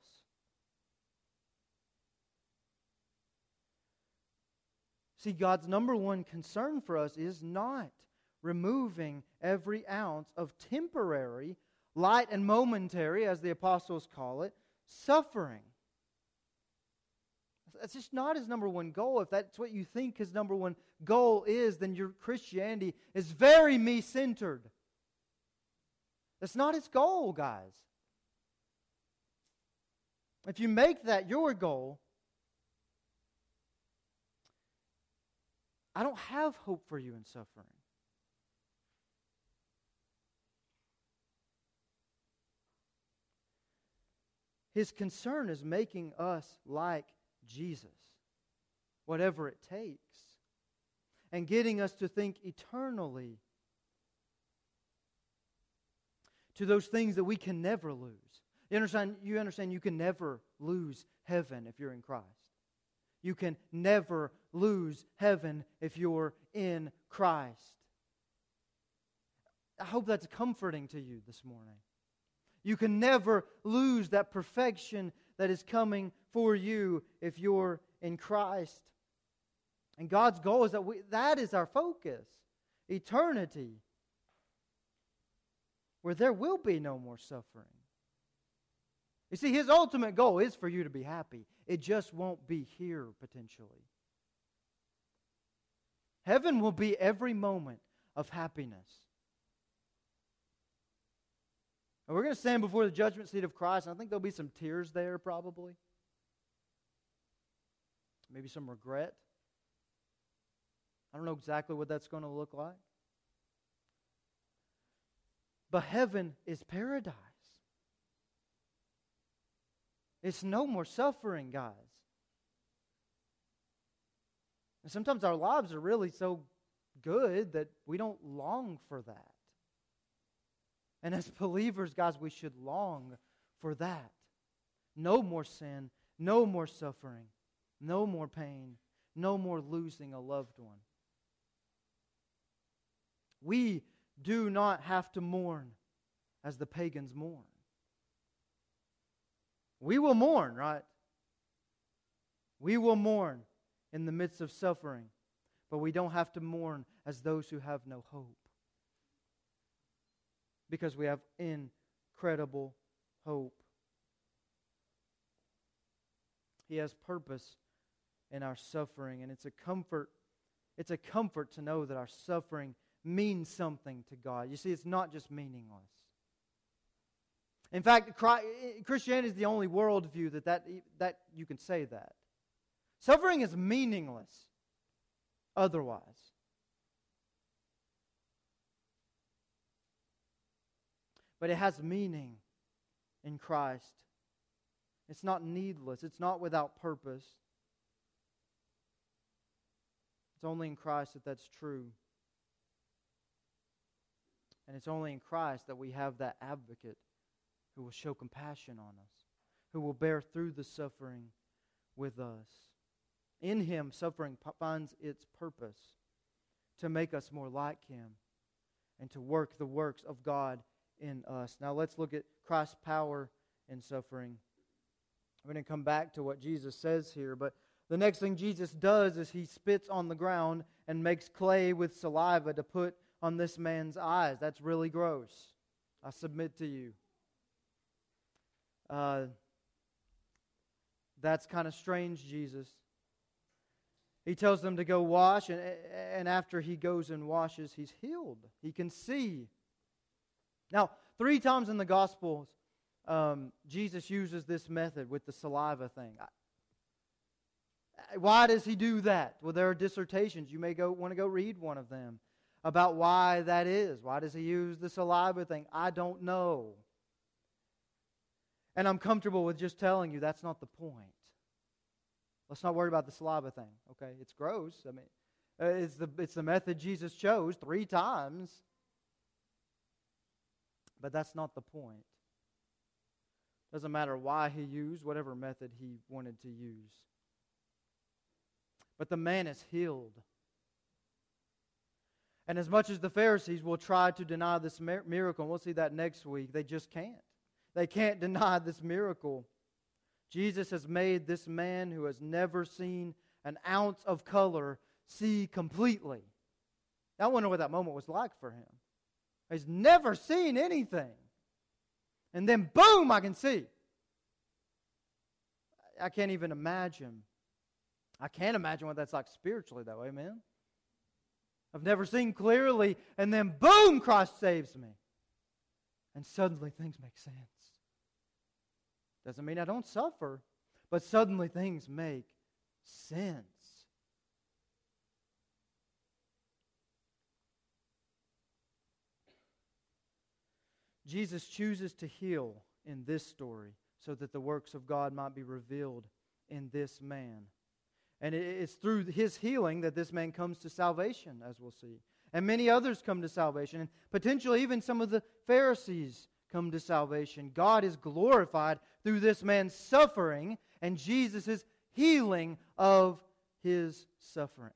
[SPEAKER 2] See, God's number one concern for us is not removing every ounce of temporary light and momentary, as the apostles call it, suffering. That's just not his number one goal. If that's what you think his number one goal is, then your Christianity is very me centered. That's not his goal, guys. If you make that your goal, I don't have hope for you in suffering. His concern is making us like Jesus, whatever it takes, and getting us to think eternally to those things that we can never lose. You understand, you understand you can never lose heaven if you're in Christ. You can never lose heaven if you're in Christ. I hope that's comforting to you this morning. You can never lose that perfection that is coming for you if you're in Christ. And God's goal is that we, that is our focus eternity, where there will be no more suffering. You see, His ultimate goal is for you to be happy, it just won't be here potentially. Heaven will be every moment of happiness. And we're going to stand before the judgment seat of Christ, and I think there'll be some tears there probably. Maybe some regret. I don't know exactly what that's going to look like. But heaven is paradise. It's no more suffering, guys. And sometimes our lives are really so good that we don't long for that. And as believers, guys, we should long for that. No more sin, no more suffering, no more pain, no more losing a loved one. We do not have to mourn as the pagans mourn. We will mourn, right? We will mourn in the midst of suffering, but we don't have to mourn as those who have no hope. Because we have incredible hope. He has purpose in our suffering, and it's a comfort. It's a comfort to know that our suffering means something to God. You see, it's not just meaningless. In fact, Christianity is the only worldview that, that, that you can say that. Suffering is meaningless otherwise. But it has meaning in Christ. It's not needless, it's not without purpose. It's only in Christ that that's true. And it's only in Christ that we have that advocate who will show compassion on us, who will bear through the suffering with us. In him, suffering finds its purpose to make us more like him and to work the works of God in us. Now let's look at Christ's power in suffering. We're going to come back to what Jesus says here, but the next thing Jesus does is he spits on the ground and makes clay with saliva to put on this man's eyes. That's really gross. I submit to you. Uh, that's kind of strange, Jesus. He tells them to go wash, and, and after he goes and washes, he's healed. He can see. Now, three times in the Gospels, um, Jesus uses this method with the saliva thing. Why does he do that? Well, there are dissertations. You may go want to go read one of them about why that is. Why does he use the saliva thing? I don't know. And I'm comfortable with just telling you that's not the point. Let's not worry about the saliva thing, okay? It's gross. I mean, uh, it's the, it's the method Jesus chose three times. But that's not the point. Doesn't matter why he used whatever method he wanted to use. But the man is healed. And as much as the Pharisees will try to deny this miracle, and we'll see that next week, they just can't. They can't deny this miracle. Jesus has made this man who has never seen an ounce of color see completely. I wonder what that moment was like for him. He's never seen anything. And then, boom, I can see. I can't even imagine. I can't imagine what that's like spiritually, though. Amen? I've never seen clearly, and then boom, Christ saves me. And suddenly things make sense. Doesn't mean I don't suffer, but suddenly things make sense. Jesus chooses to heal in this story so that the works of God might be revealed in this man. And it's through his healing that this man comes to salvation, as we'll see. And many others come to salvation. And potentially even some of the Pharisees come to salvation. God is glorified through this man's suffering and Jesus' healing of his suffering.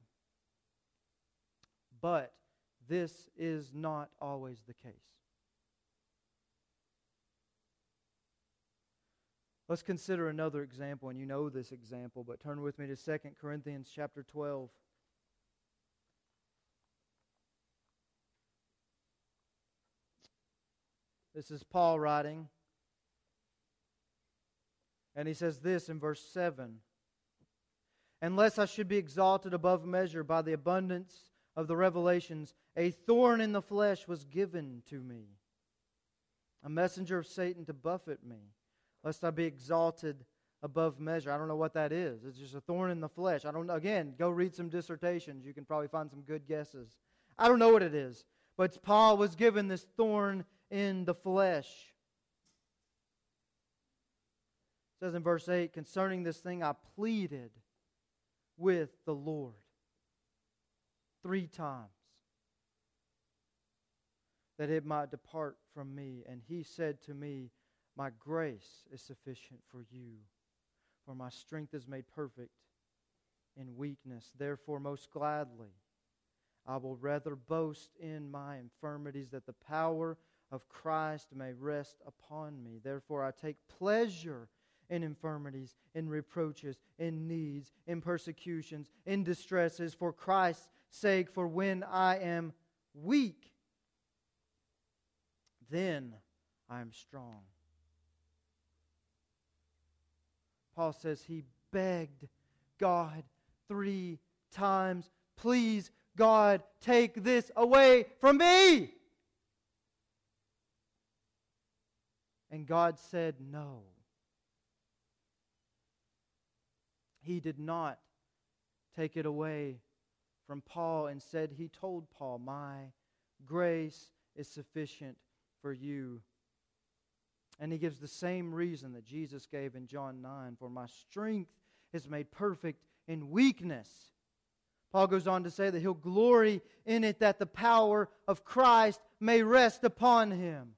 [SPEAKER 2] But this is not always the case. Let's consider another example, and you know this example, but turn with me to 2 Corinthians chapter 12. This is Paul writing. And he says this in verse 7 Unless I should be exalted above measure by the abundance of the revelations, a thorn in the flesh was given to me, a messenger of Satan to buffet me, lest I be exalted above measure. I don't know what that is. It's just a thorn in the flesh. I don't. Again, go read some dissertations. You can probably find some good guesses. I don't know what it is. But Paul was given this thorn in the flesh. It says in verse 8, concerning this thing I pleaded with the Lord three times that it might depart from me. And he said to me, My grace is sufficient for you, for my strength is made perfect in weakness. Therefore, most gladly, I will rather boast in my infirmities that the power of Christ may rest upon me. Therefore, I take pleasure in infirmities, in reproaches, in needs, in persecutions, in distresses for Christ's sake. For when I am weak, then I am strong. Paul says he begged God three times, Please, God, take this away from me. And God said no. He did not take it away from Paul. Instead, he told Paul, My grace is sufficient for you. And he gives the same reason that Jesus gave in John 9 For my strength is made perfect in weakness. Paul goes on to say that he'll glory in it that the power of Christ may rest upon him.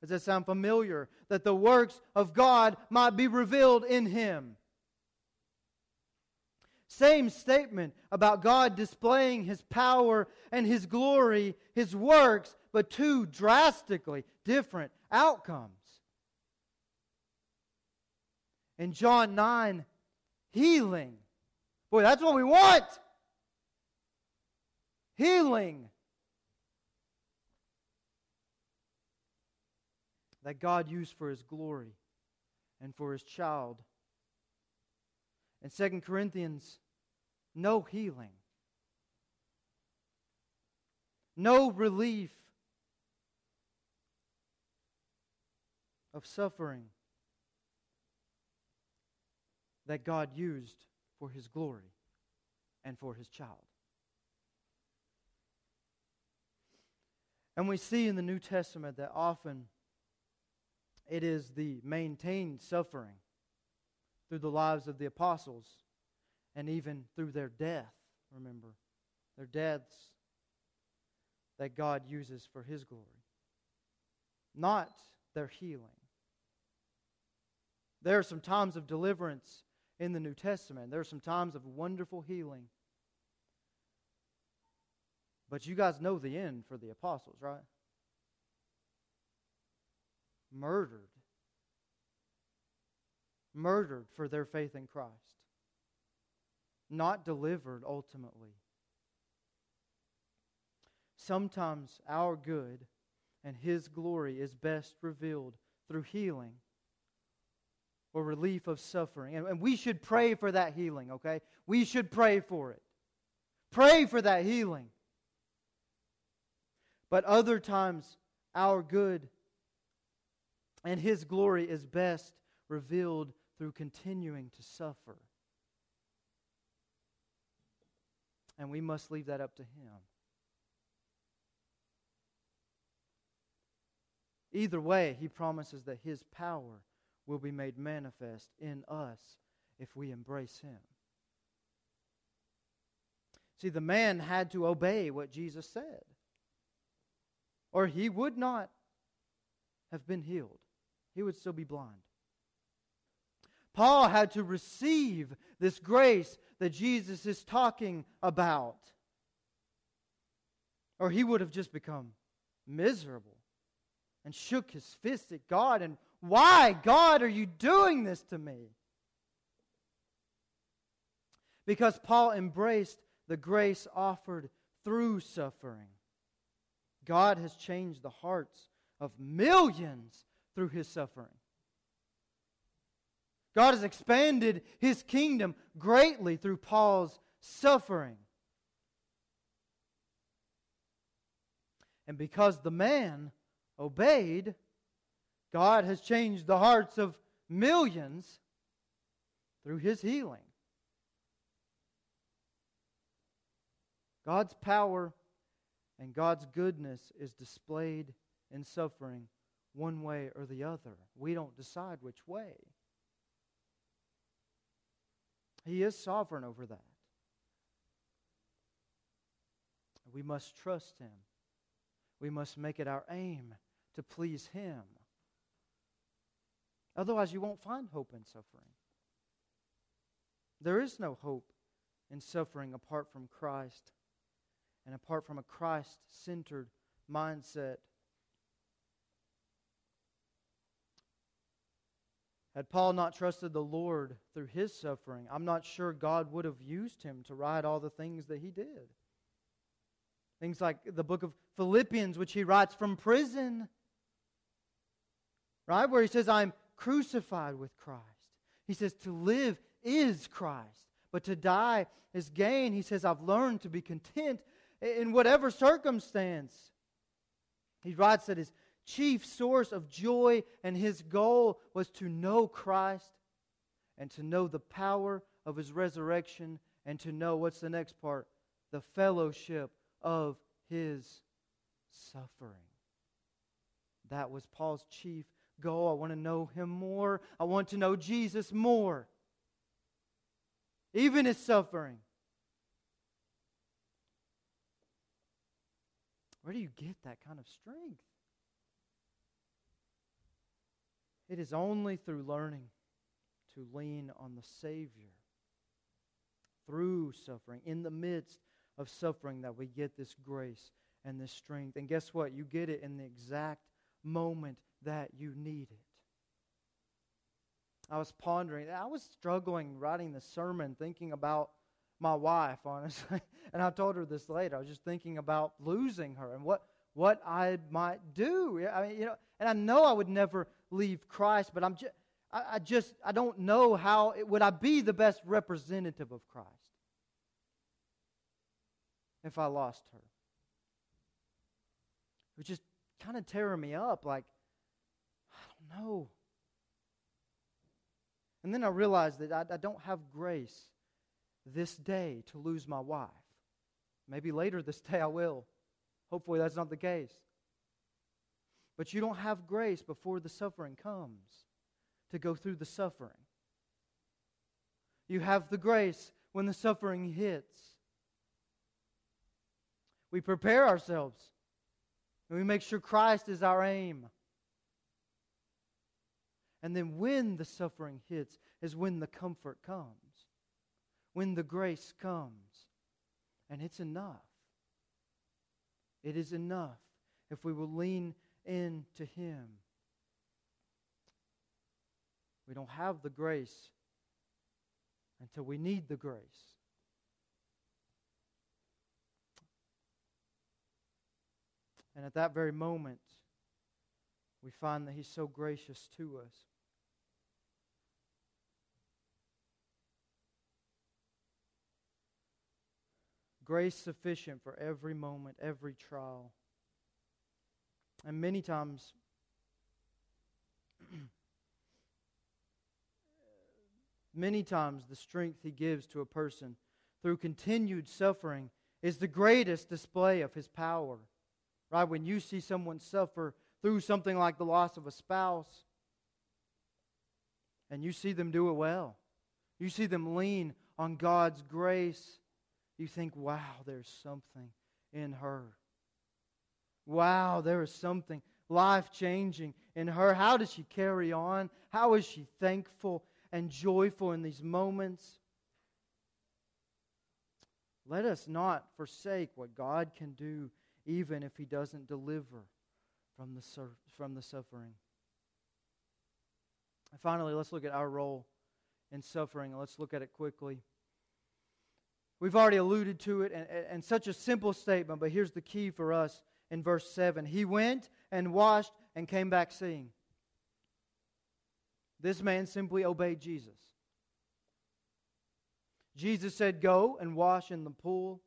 [SPEAKER 2] Does that sound familiar? That the works of God might be revealed in him. Same statement about God displaying his power and his glory, his works, but two drastically different outcomes. In John 9, healing. Boy, that's what we want. Healing. that God used for his glory and for his child. In 2 Corinthians, no healing, no relief of suffering that God used for his glory and for his child. And we see in the New Testament that often it is the maintained suffering through the lives of the apostles and even through their death, remember, their deaths that God uses for His glory, not their healing. There are some times of deliverance in the New Testament, there are some times of wonderful healing. But you guys know the end for the apostles, right? murdered. Murdered for their faith in Christ. Not delivered ultimately. Sometimes our good and His glory is best revealed through healing or relief of suffering. And, and, we should pray for that healing, okay? We should pray for it. Pray for that healing. But other times, our good and his glory is best revealed through continuing to suffer. And we must leave that up to him. Either way, he promises that his power will be made manifest in us if we embrace him. See, the man had to obey what Jesus said, or he would not have been healed he would still be blind. Paul had to receive this grace that Jesus is talking about. Or he would have just become miserable and shook his fist at God. And why, God, are you doing this to me? Because Paul embraced the grace offered through suffering. God has changed the hearts of millions through his suffering. God has expanded his kingdom greatly through Paul's suffering. And because the man obeyed, God has changed the hearts of millions through his healing. God's power and God's goodness is displayed in suffering one way or the other. We don't decide which way. He is sovereign over that. We must trust Him. We must make it our aim to please Him. Otherwise, you won't find hope in suffering. There is no hope in suffering apart from Christ and apart from a Christ centered mindset. Had Paul not trusted the Lord through his suffering, I'm not sure God would have used him to write all the things that he did. Things like the book of Philippians, which he writes from prison, right? Where he says, I'm crucified with Christ. He says, to live is Christ, but to die is gain. He says, I've learned to be content in whatever circumstance. He writes that his chief source of joy and his goal was to know Christ and to know the power of his resurrection and to know what's the next part? The fellowship of his suffering. That was Paul's chief goal. I want to know him more. I want to know Jesus more. Even his suffering. Where do you get that kind of strength? It is only through learning to lean on the Savior through suffering, in the midst of suffering, that we get this grace and this strength. And guess what? You get it in the exact moment that you need it. I was pondering, I was struggling writing the sermon, thinking about my wife, honestly. and I told her this later. I was just thinking about losing her and what, what I might do. I mean, you know, and I know I would never leave Christ, but I'm just, I, just, I don't know how, it, would I be the best representative of Christ if I lost her? It was just kind of tearing me up, like, I don't know. And then I realized that I, I don't have grace this day to lose my wife. Maybe later this day I will. Hopefully that's not the case. But you don't have grace before the suffering comes to go through the suffering. You have the grace when the suffering hits. We prepare ourselves and we make sure Christ is our aim. And then when the suffering hits is when the comfort comes when the grace comes. And it's enough. It is enough if we will lean into Him. We don't have the grace until we need the grace. And at that very moment, we find that He's so gracious to us. grace sufficient for every moment, every trial. And many times, many times, the strength he gives to a person through continued suffering is the greatest display of his power. Right? When you see someone suffer through something like the loss of a spouse, and you see them do it well, you see them lean on God's grace you think, wow, there's something in her. Wow, there is something life changing in her. How does she carry on? How is she thankful? and joyful in these moments. Let us not forsake what God can do, even if He doesn't deliver from the, from the suffering. And finally, let's look at our role in suffering, let's look at it quickly. We've already alluded to it, and, and such a simple statement, but here's the key for us in verse 7. He went and washed and came back seeing. This man simply obeyed Jesus. Jesus said, Go and wash in the pool,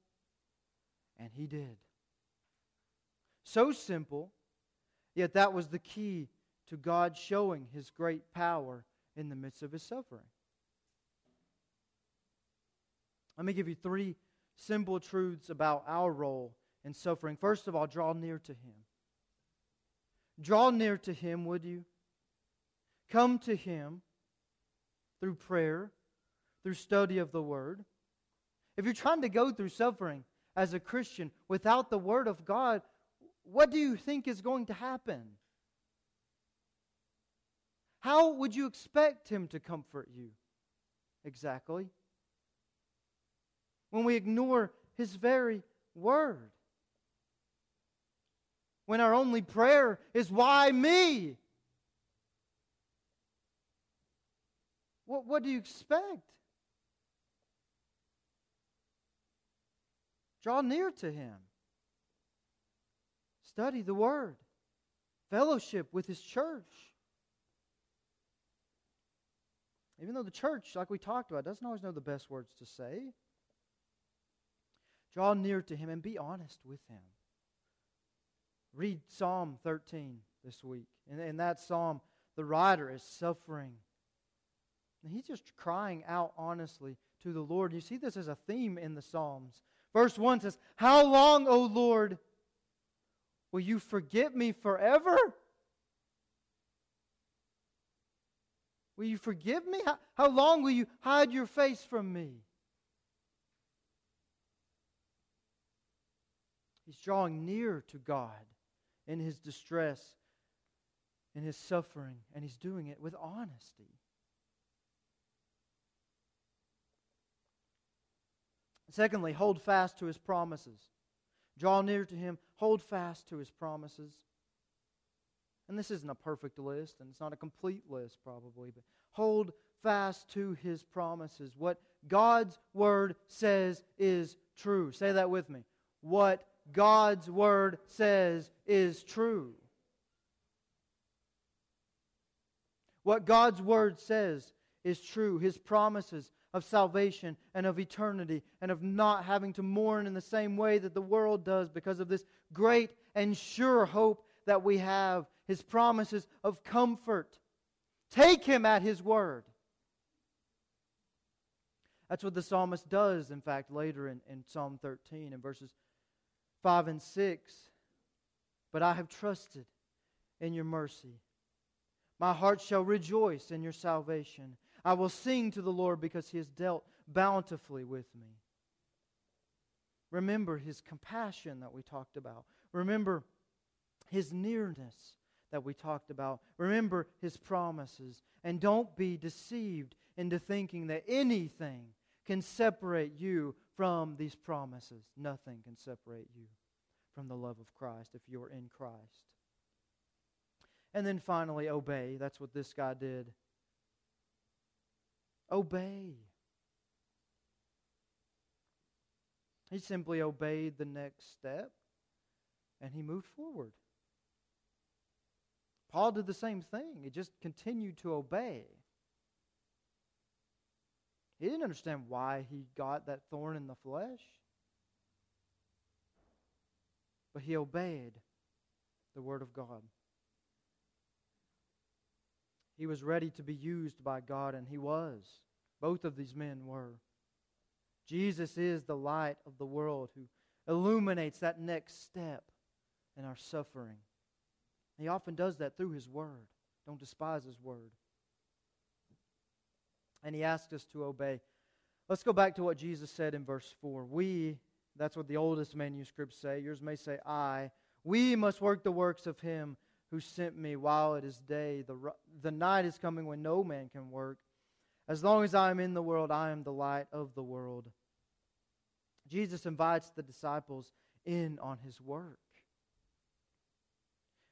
[SPEAKER 2] and he did. So simple, yet that was the key to God showing his great power in the midst of his suffering. Let me give you three simple truths about our role in suffering. First of all, draw near to him. Draw near to him, would you? Come to him through prayer, through study of the word. If you're trying to go through suffering as a Christian without the word of God, what do you think is going to happen? How would you expect him to comfort you? Exactly. When we ignore his very word. When our only prayer is, Why me? What, what do you expect? Draw near to him. Study the word. Fellowship with his church. Even though the church, like we talked about, doesn't always know the best words to say, draw near to Him and be honest with Him. Read Psalm 13 this week. And in that psalm, the writer is suffering. And he's just crying out honestly to the Lord. You see this as a theme in the Psalms. Verse 1 says, How long, O Lord, will you forget me forever? Will you forgive me? How, how long will you hide your face from me? He's drawing near to God in his distress, in his suffering, and he's doing it with honesty. Secondly, hold fast to his promises. Draw near to him, hold fast to his promises. And this isn't a perfect list, and it's not a complete list, probably, but hold fast to his promises. What God's word says is true. Say that with me. What God's word says is true. What God's word says is true. His promises of salvation and of eternity and of not having to mourn in the same way that the world does because of this great and sure hope that we have his promises of comfort. Take him at his word. That's what the psalmist does, in fact, later in, in Psalm 13 in verses 5 and 6. But I have trusted in your mercy. My heart shall rejoice in your salvation. I will sing to the Lord because he has dealt bountifully with me. Remember his compassion that we talked about. Remember his nearness that we talked about. Remember his promises. And don't be deceived into thinking that anything can separate you from these promises. Nothing can separate you from the love of Christ if you're in Christ. And then finally, obey. That's what this guy did. Obey. He simply obeyed the next step and he moved forward. Paul did the same thing. He just continued to obey. He didn't understand why he got that thorn in the flesh, but he obeyed the Word of God. He was ready to be used by God, and he was. Both of these men were. Jesus is the light of the world who illuminates that next step in our suffering. He often does that through His Word. Don't despise His Word. And He asks us to obey. Let's go back to what Jesus said in verse 4. We, that's what the oldest manuscripts say. Yours may say, I. We must work the works of Him who sent me while it is day. The, the night is coming when no man can work. As long as I am in the world, I am the light of the world. Jesus invites the disciples in on his work.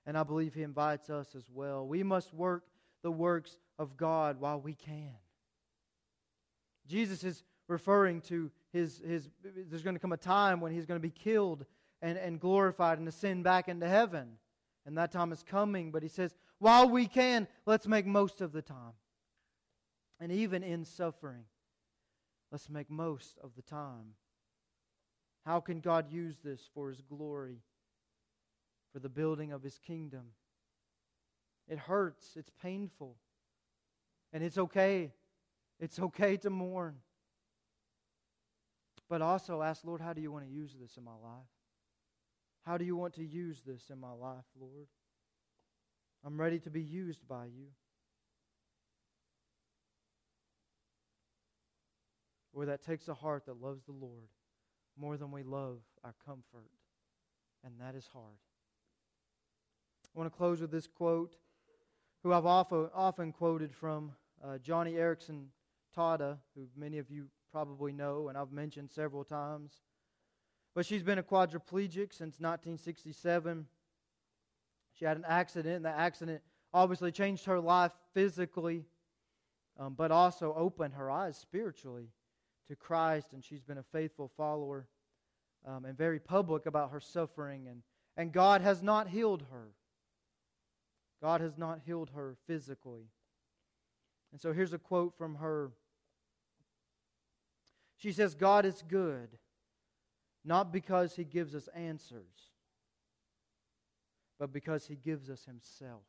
[SPEAKER 2] And I believe he invites us as well. We must work the works of God while we can. Jesus is referring to his, his there's going to come a time when he's going to be killed and, and glorified and ascend back into heaven. And that time is coming, but he says, while we can, let's make most of the time. And even in suffering, let's make most of the time. How can God use this for his glory, for the building of his kingdom? It hurts, it's painful, and it's okay. It's okay to mourn. But also ask, Lord, how do you want to use this in my life? How do you want to use this in my life, Lord? I'm ready to be used by you. Or that takes a heart that loves the Lord more than we love our comfort. And that is hard. I want to close with this quote, who I've often, often quoted from uh, Joni Eareckson Who many of you probably know and I've mentioned several times. But she's been a quadriplegic since 1967. She had an accident, and the accident obviously changed her life physically, um, but also opened her eyes spiritually to Christ, and she's been a faithful follower um, and very public about her suffering. And, and God has not healed her. God has not healed her physically. And so here's a quote from her. She says, God is good not because he gives us answers, but because he gives us himself.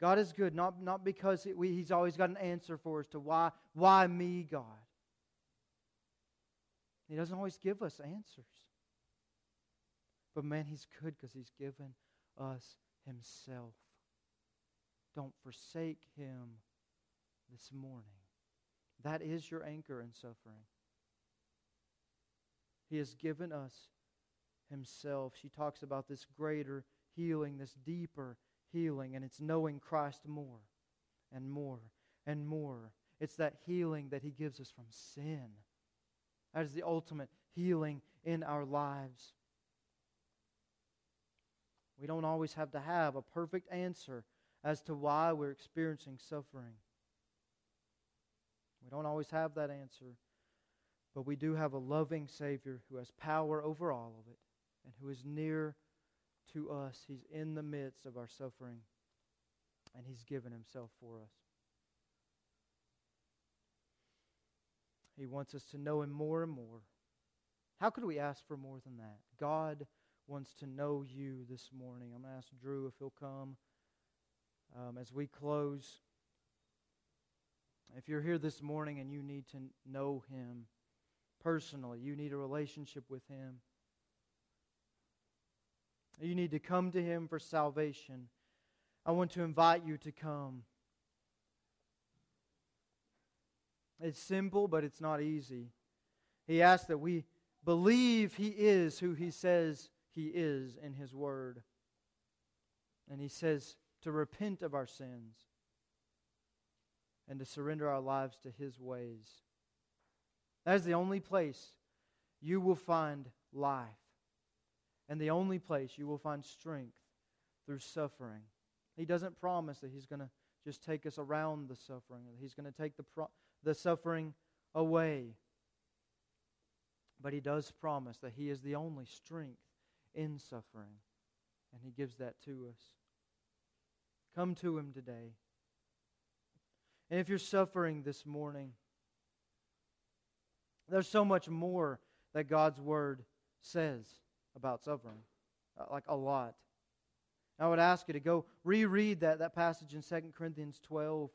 [SPEAKER 2] God is good, not, not because he, we, he's always got an answer for us to why, why me, God. He doesn't always give us answers. But man, he's good because he's given us himself. Don't forsake him this morning. That is your anchor in suffering. He has given us Himself. She talks about this greater healing, this deeper healing, and it's knowing Christ more and more and more. It's that healing that He gives us from sin. That is the ultimate healing in our lives. We don't always have to have a perfect answer as to why we're experiencing suffering. We don't always have that answer. But we do have a loving Savior who has power over all of it and who is near to us. He's in the midst of our suffering, and He's given Himself for us. He wants us to know Him more and more. How could we ask for more than that? God wants to know you this morning. I'm going to ask Drew if he'll come um, as we close. If you're here this morning and you need to know Him, personally. You need a relationship with Him. You need to come to Him for salvation. I want to invite you to come. It's simple, but it's not easy. He asks that we believe He is who He says He is in His Word. And He says to repent of our sins and to surrender our lives to His ways. That is the only place you will find life and the only place you will find strength through suffering. He doesn't promise that He's going to just take us around the suffering, that He's going to take the, pro- the suffering away. But He does promise that He is the only strength in suffering, and He gives that to us. Come to Him today. And if you're suffering this morning, there's so much more that God's Word says about suffering, uh, like a lot. I would ask you to go reread that, that passage in 2 Corinthians 12.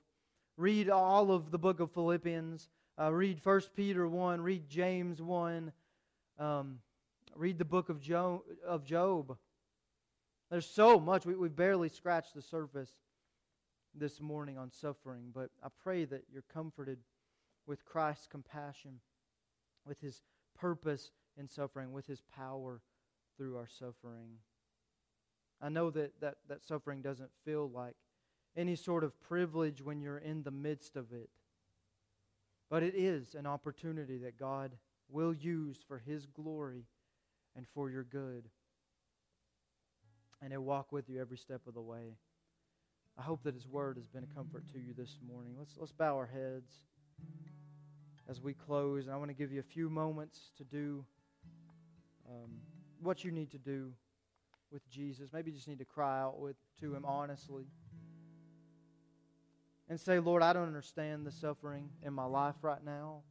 [SPEAKER 2] Read all of the book of Philippians. Uh, read 1 Peter 1. Read James 1. Um, read the book of, jo- of Job. There's so much. We, we've barely scratched the surface this morning on suffering, but I pray that you're comforted with Christ's compassion with his purpose in suffering, with his power through our suffering. I know that, that, that suffering doesn't feel like any sort of privilege when you're in the midst of it. But it is an opportunity that God will use for His glory and for your good. And He'll walk with you every step of the way. I hope that His Word has been a comfort to you this morning. Let's, let's bow our heads as we close. And I want to give you a few moments to do um, what you need to do with Jesus. Maybe you just need to cry out with, to Him honestly and say, Lord, I don't understand the suffering in my life right now,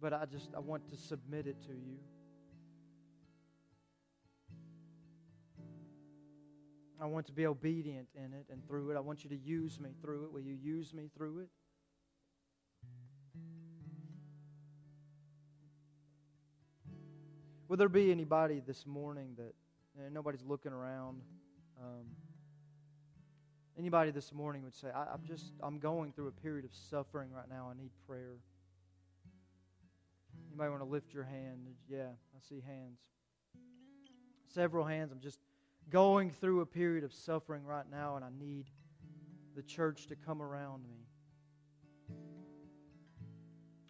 [SPEAKER 2] but I just I want to submit it to you. I want to be obedient in it and through it. I want you to use me through it. Will you use me through it? Will there be anybody this morning that you know, nobody's looking around? Um, Anybody this morning would say, I, am just, I'm going through a period of suffering right now. I need prayer. You might want to lift your hand. Yeah, I see hands. Several hands. I'm just going through a period of suffering right now, and I need the church to come around me.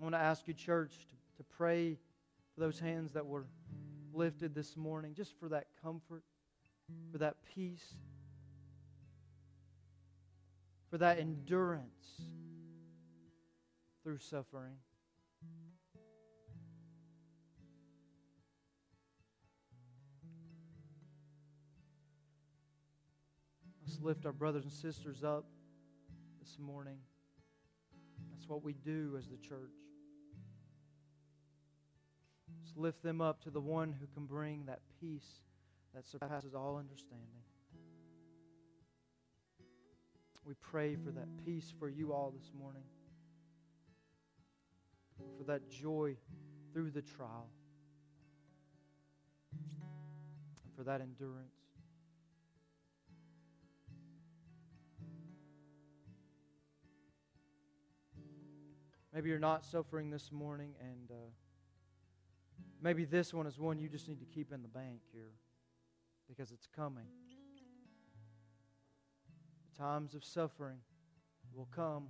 [SPEAKER 2] I want to ask you, church, to, to pray for those hands that were lifted this morning, just for that comfort, for that peace for that endurance through suffering. Let's lift our brothers and sisters up this morning. That's what we do as the church. Let's lift them up to the one who can bring that peace that surpasses all understanding. We pray for that peace for you all this morning, for that joy through the trial, and for that endurance. Maybe you're not suffering this morning, and uh, maybe this one is one you just need to keep in the bank here because it's coming The times of suffering will come.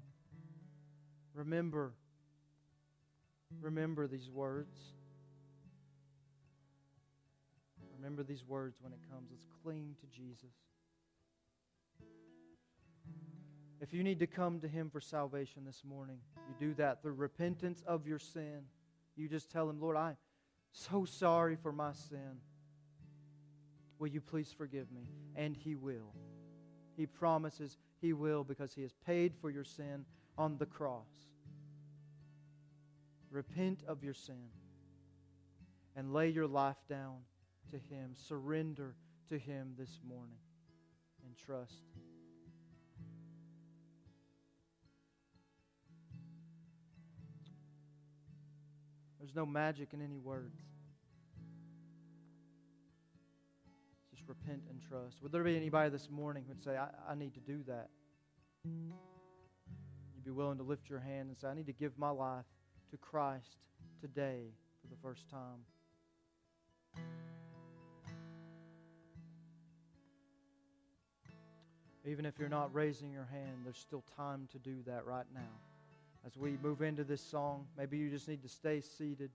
[SPEAKER 2] Remember, remember these words. Remember these words when it comes. Let's cling to Jesus. If you need to come to Him for salvation this morning, you do that through repentance of your sin. You just tell Him, Lord, I'm so sorry for my sin. Will you please forgive me? And He will. He promises He will because He has paid for your sin on the cross. Repent of your sin and lay your life down to Him. Surrender to Him this morning and trust. There's no magic in any words. Just repent and trust. Would there be anybody this morning who would say, I, I need to do that? You'd be willing to lift your hand and say, I need to give my life to Christ today for the first time. Even if you're not raising your hand, there's still time to do that right now. As we move into this song, maybe you just need to stay seated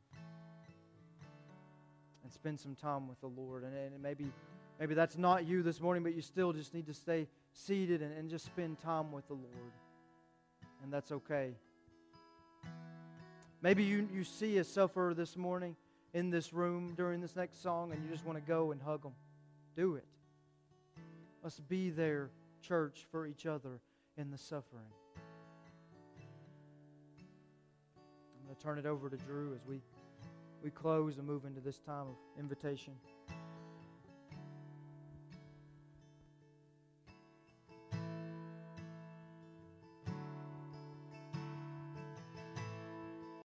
[SPEAKER 2] and spend some time with the Lord. And, and maybe Maybe that's not you this morning, but you still just need to stay seated and, and just spend time with the Lord. And that's okay. Maybe you, you see a sufferer this morning in this room during this next song and you just want to go and hug them. Do it. Let's be there, church, for each other in the suffering. Going to turn it over to Drew as we, we close and move into this time of invitation.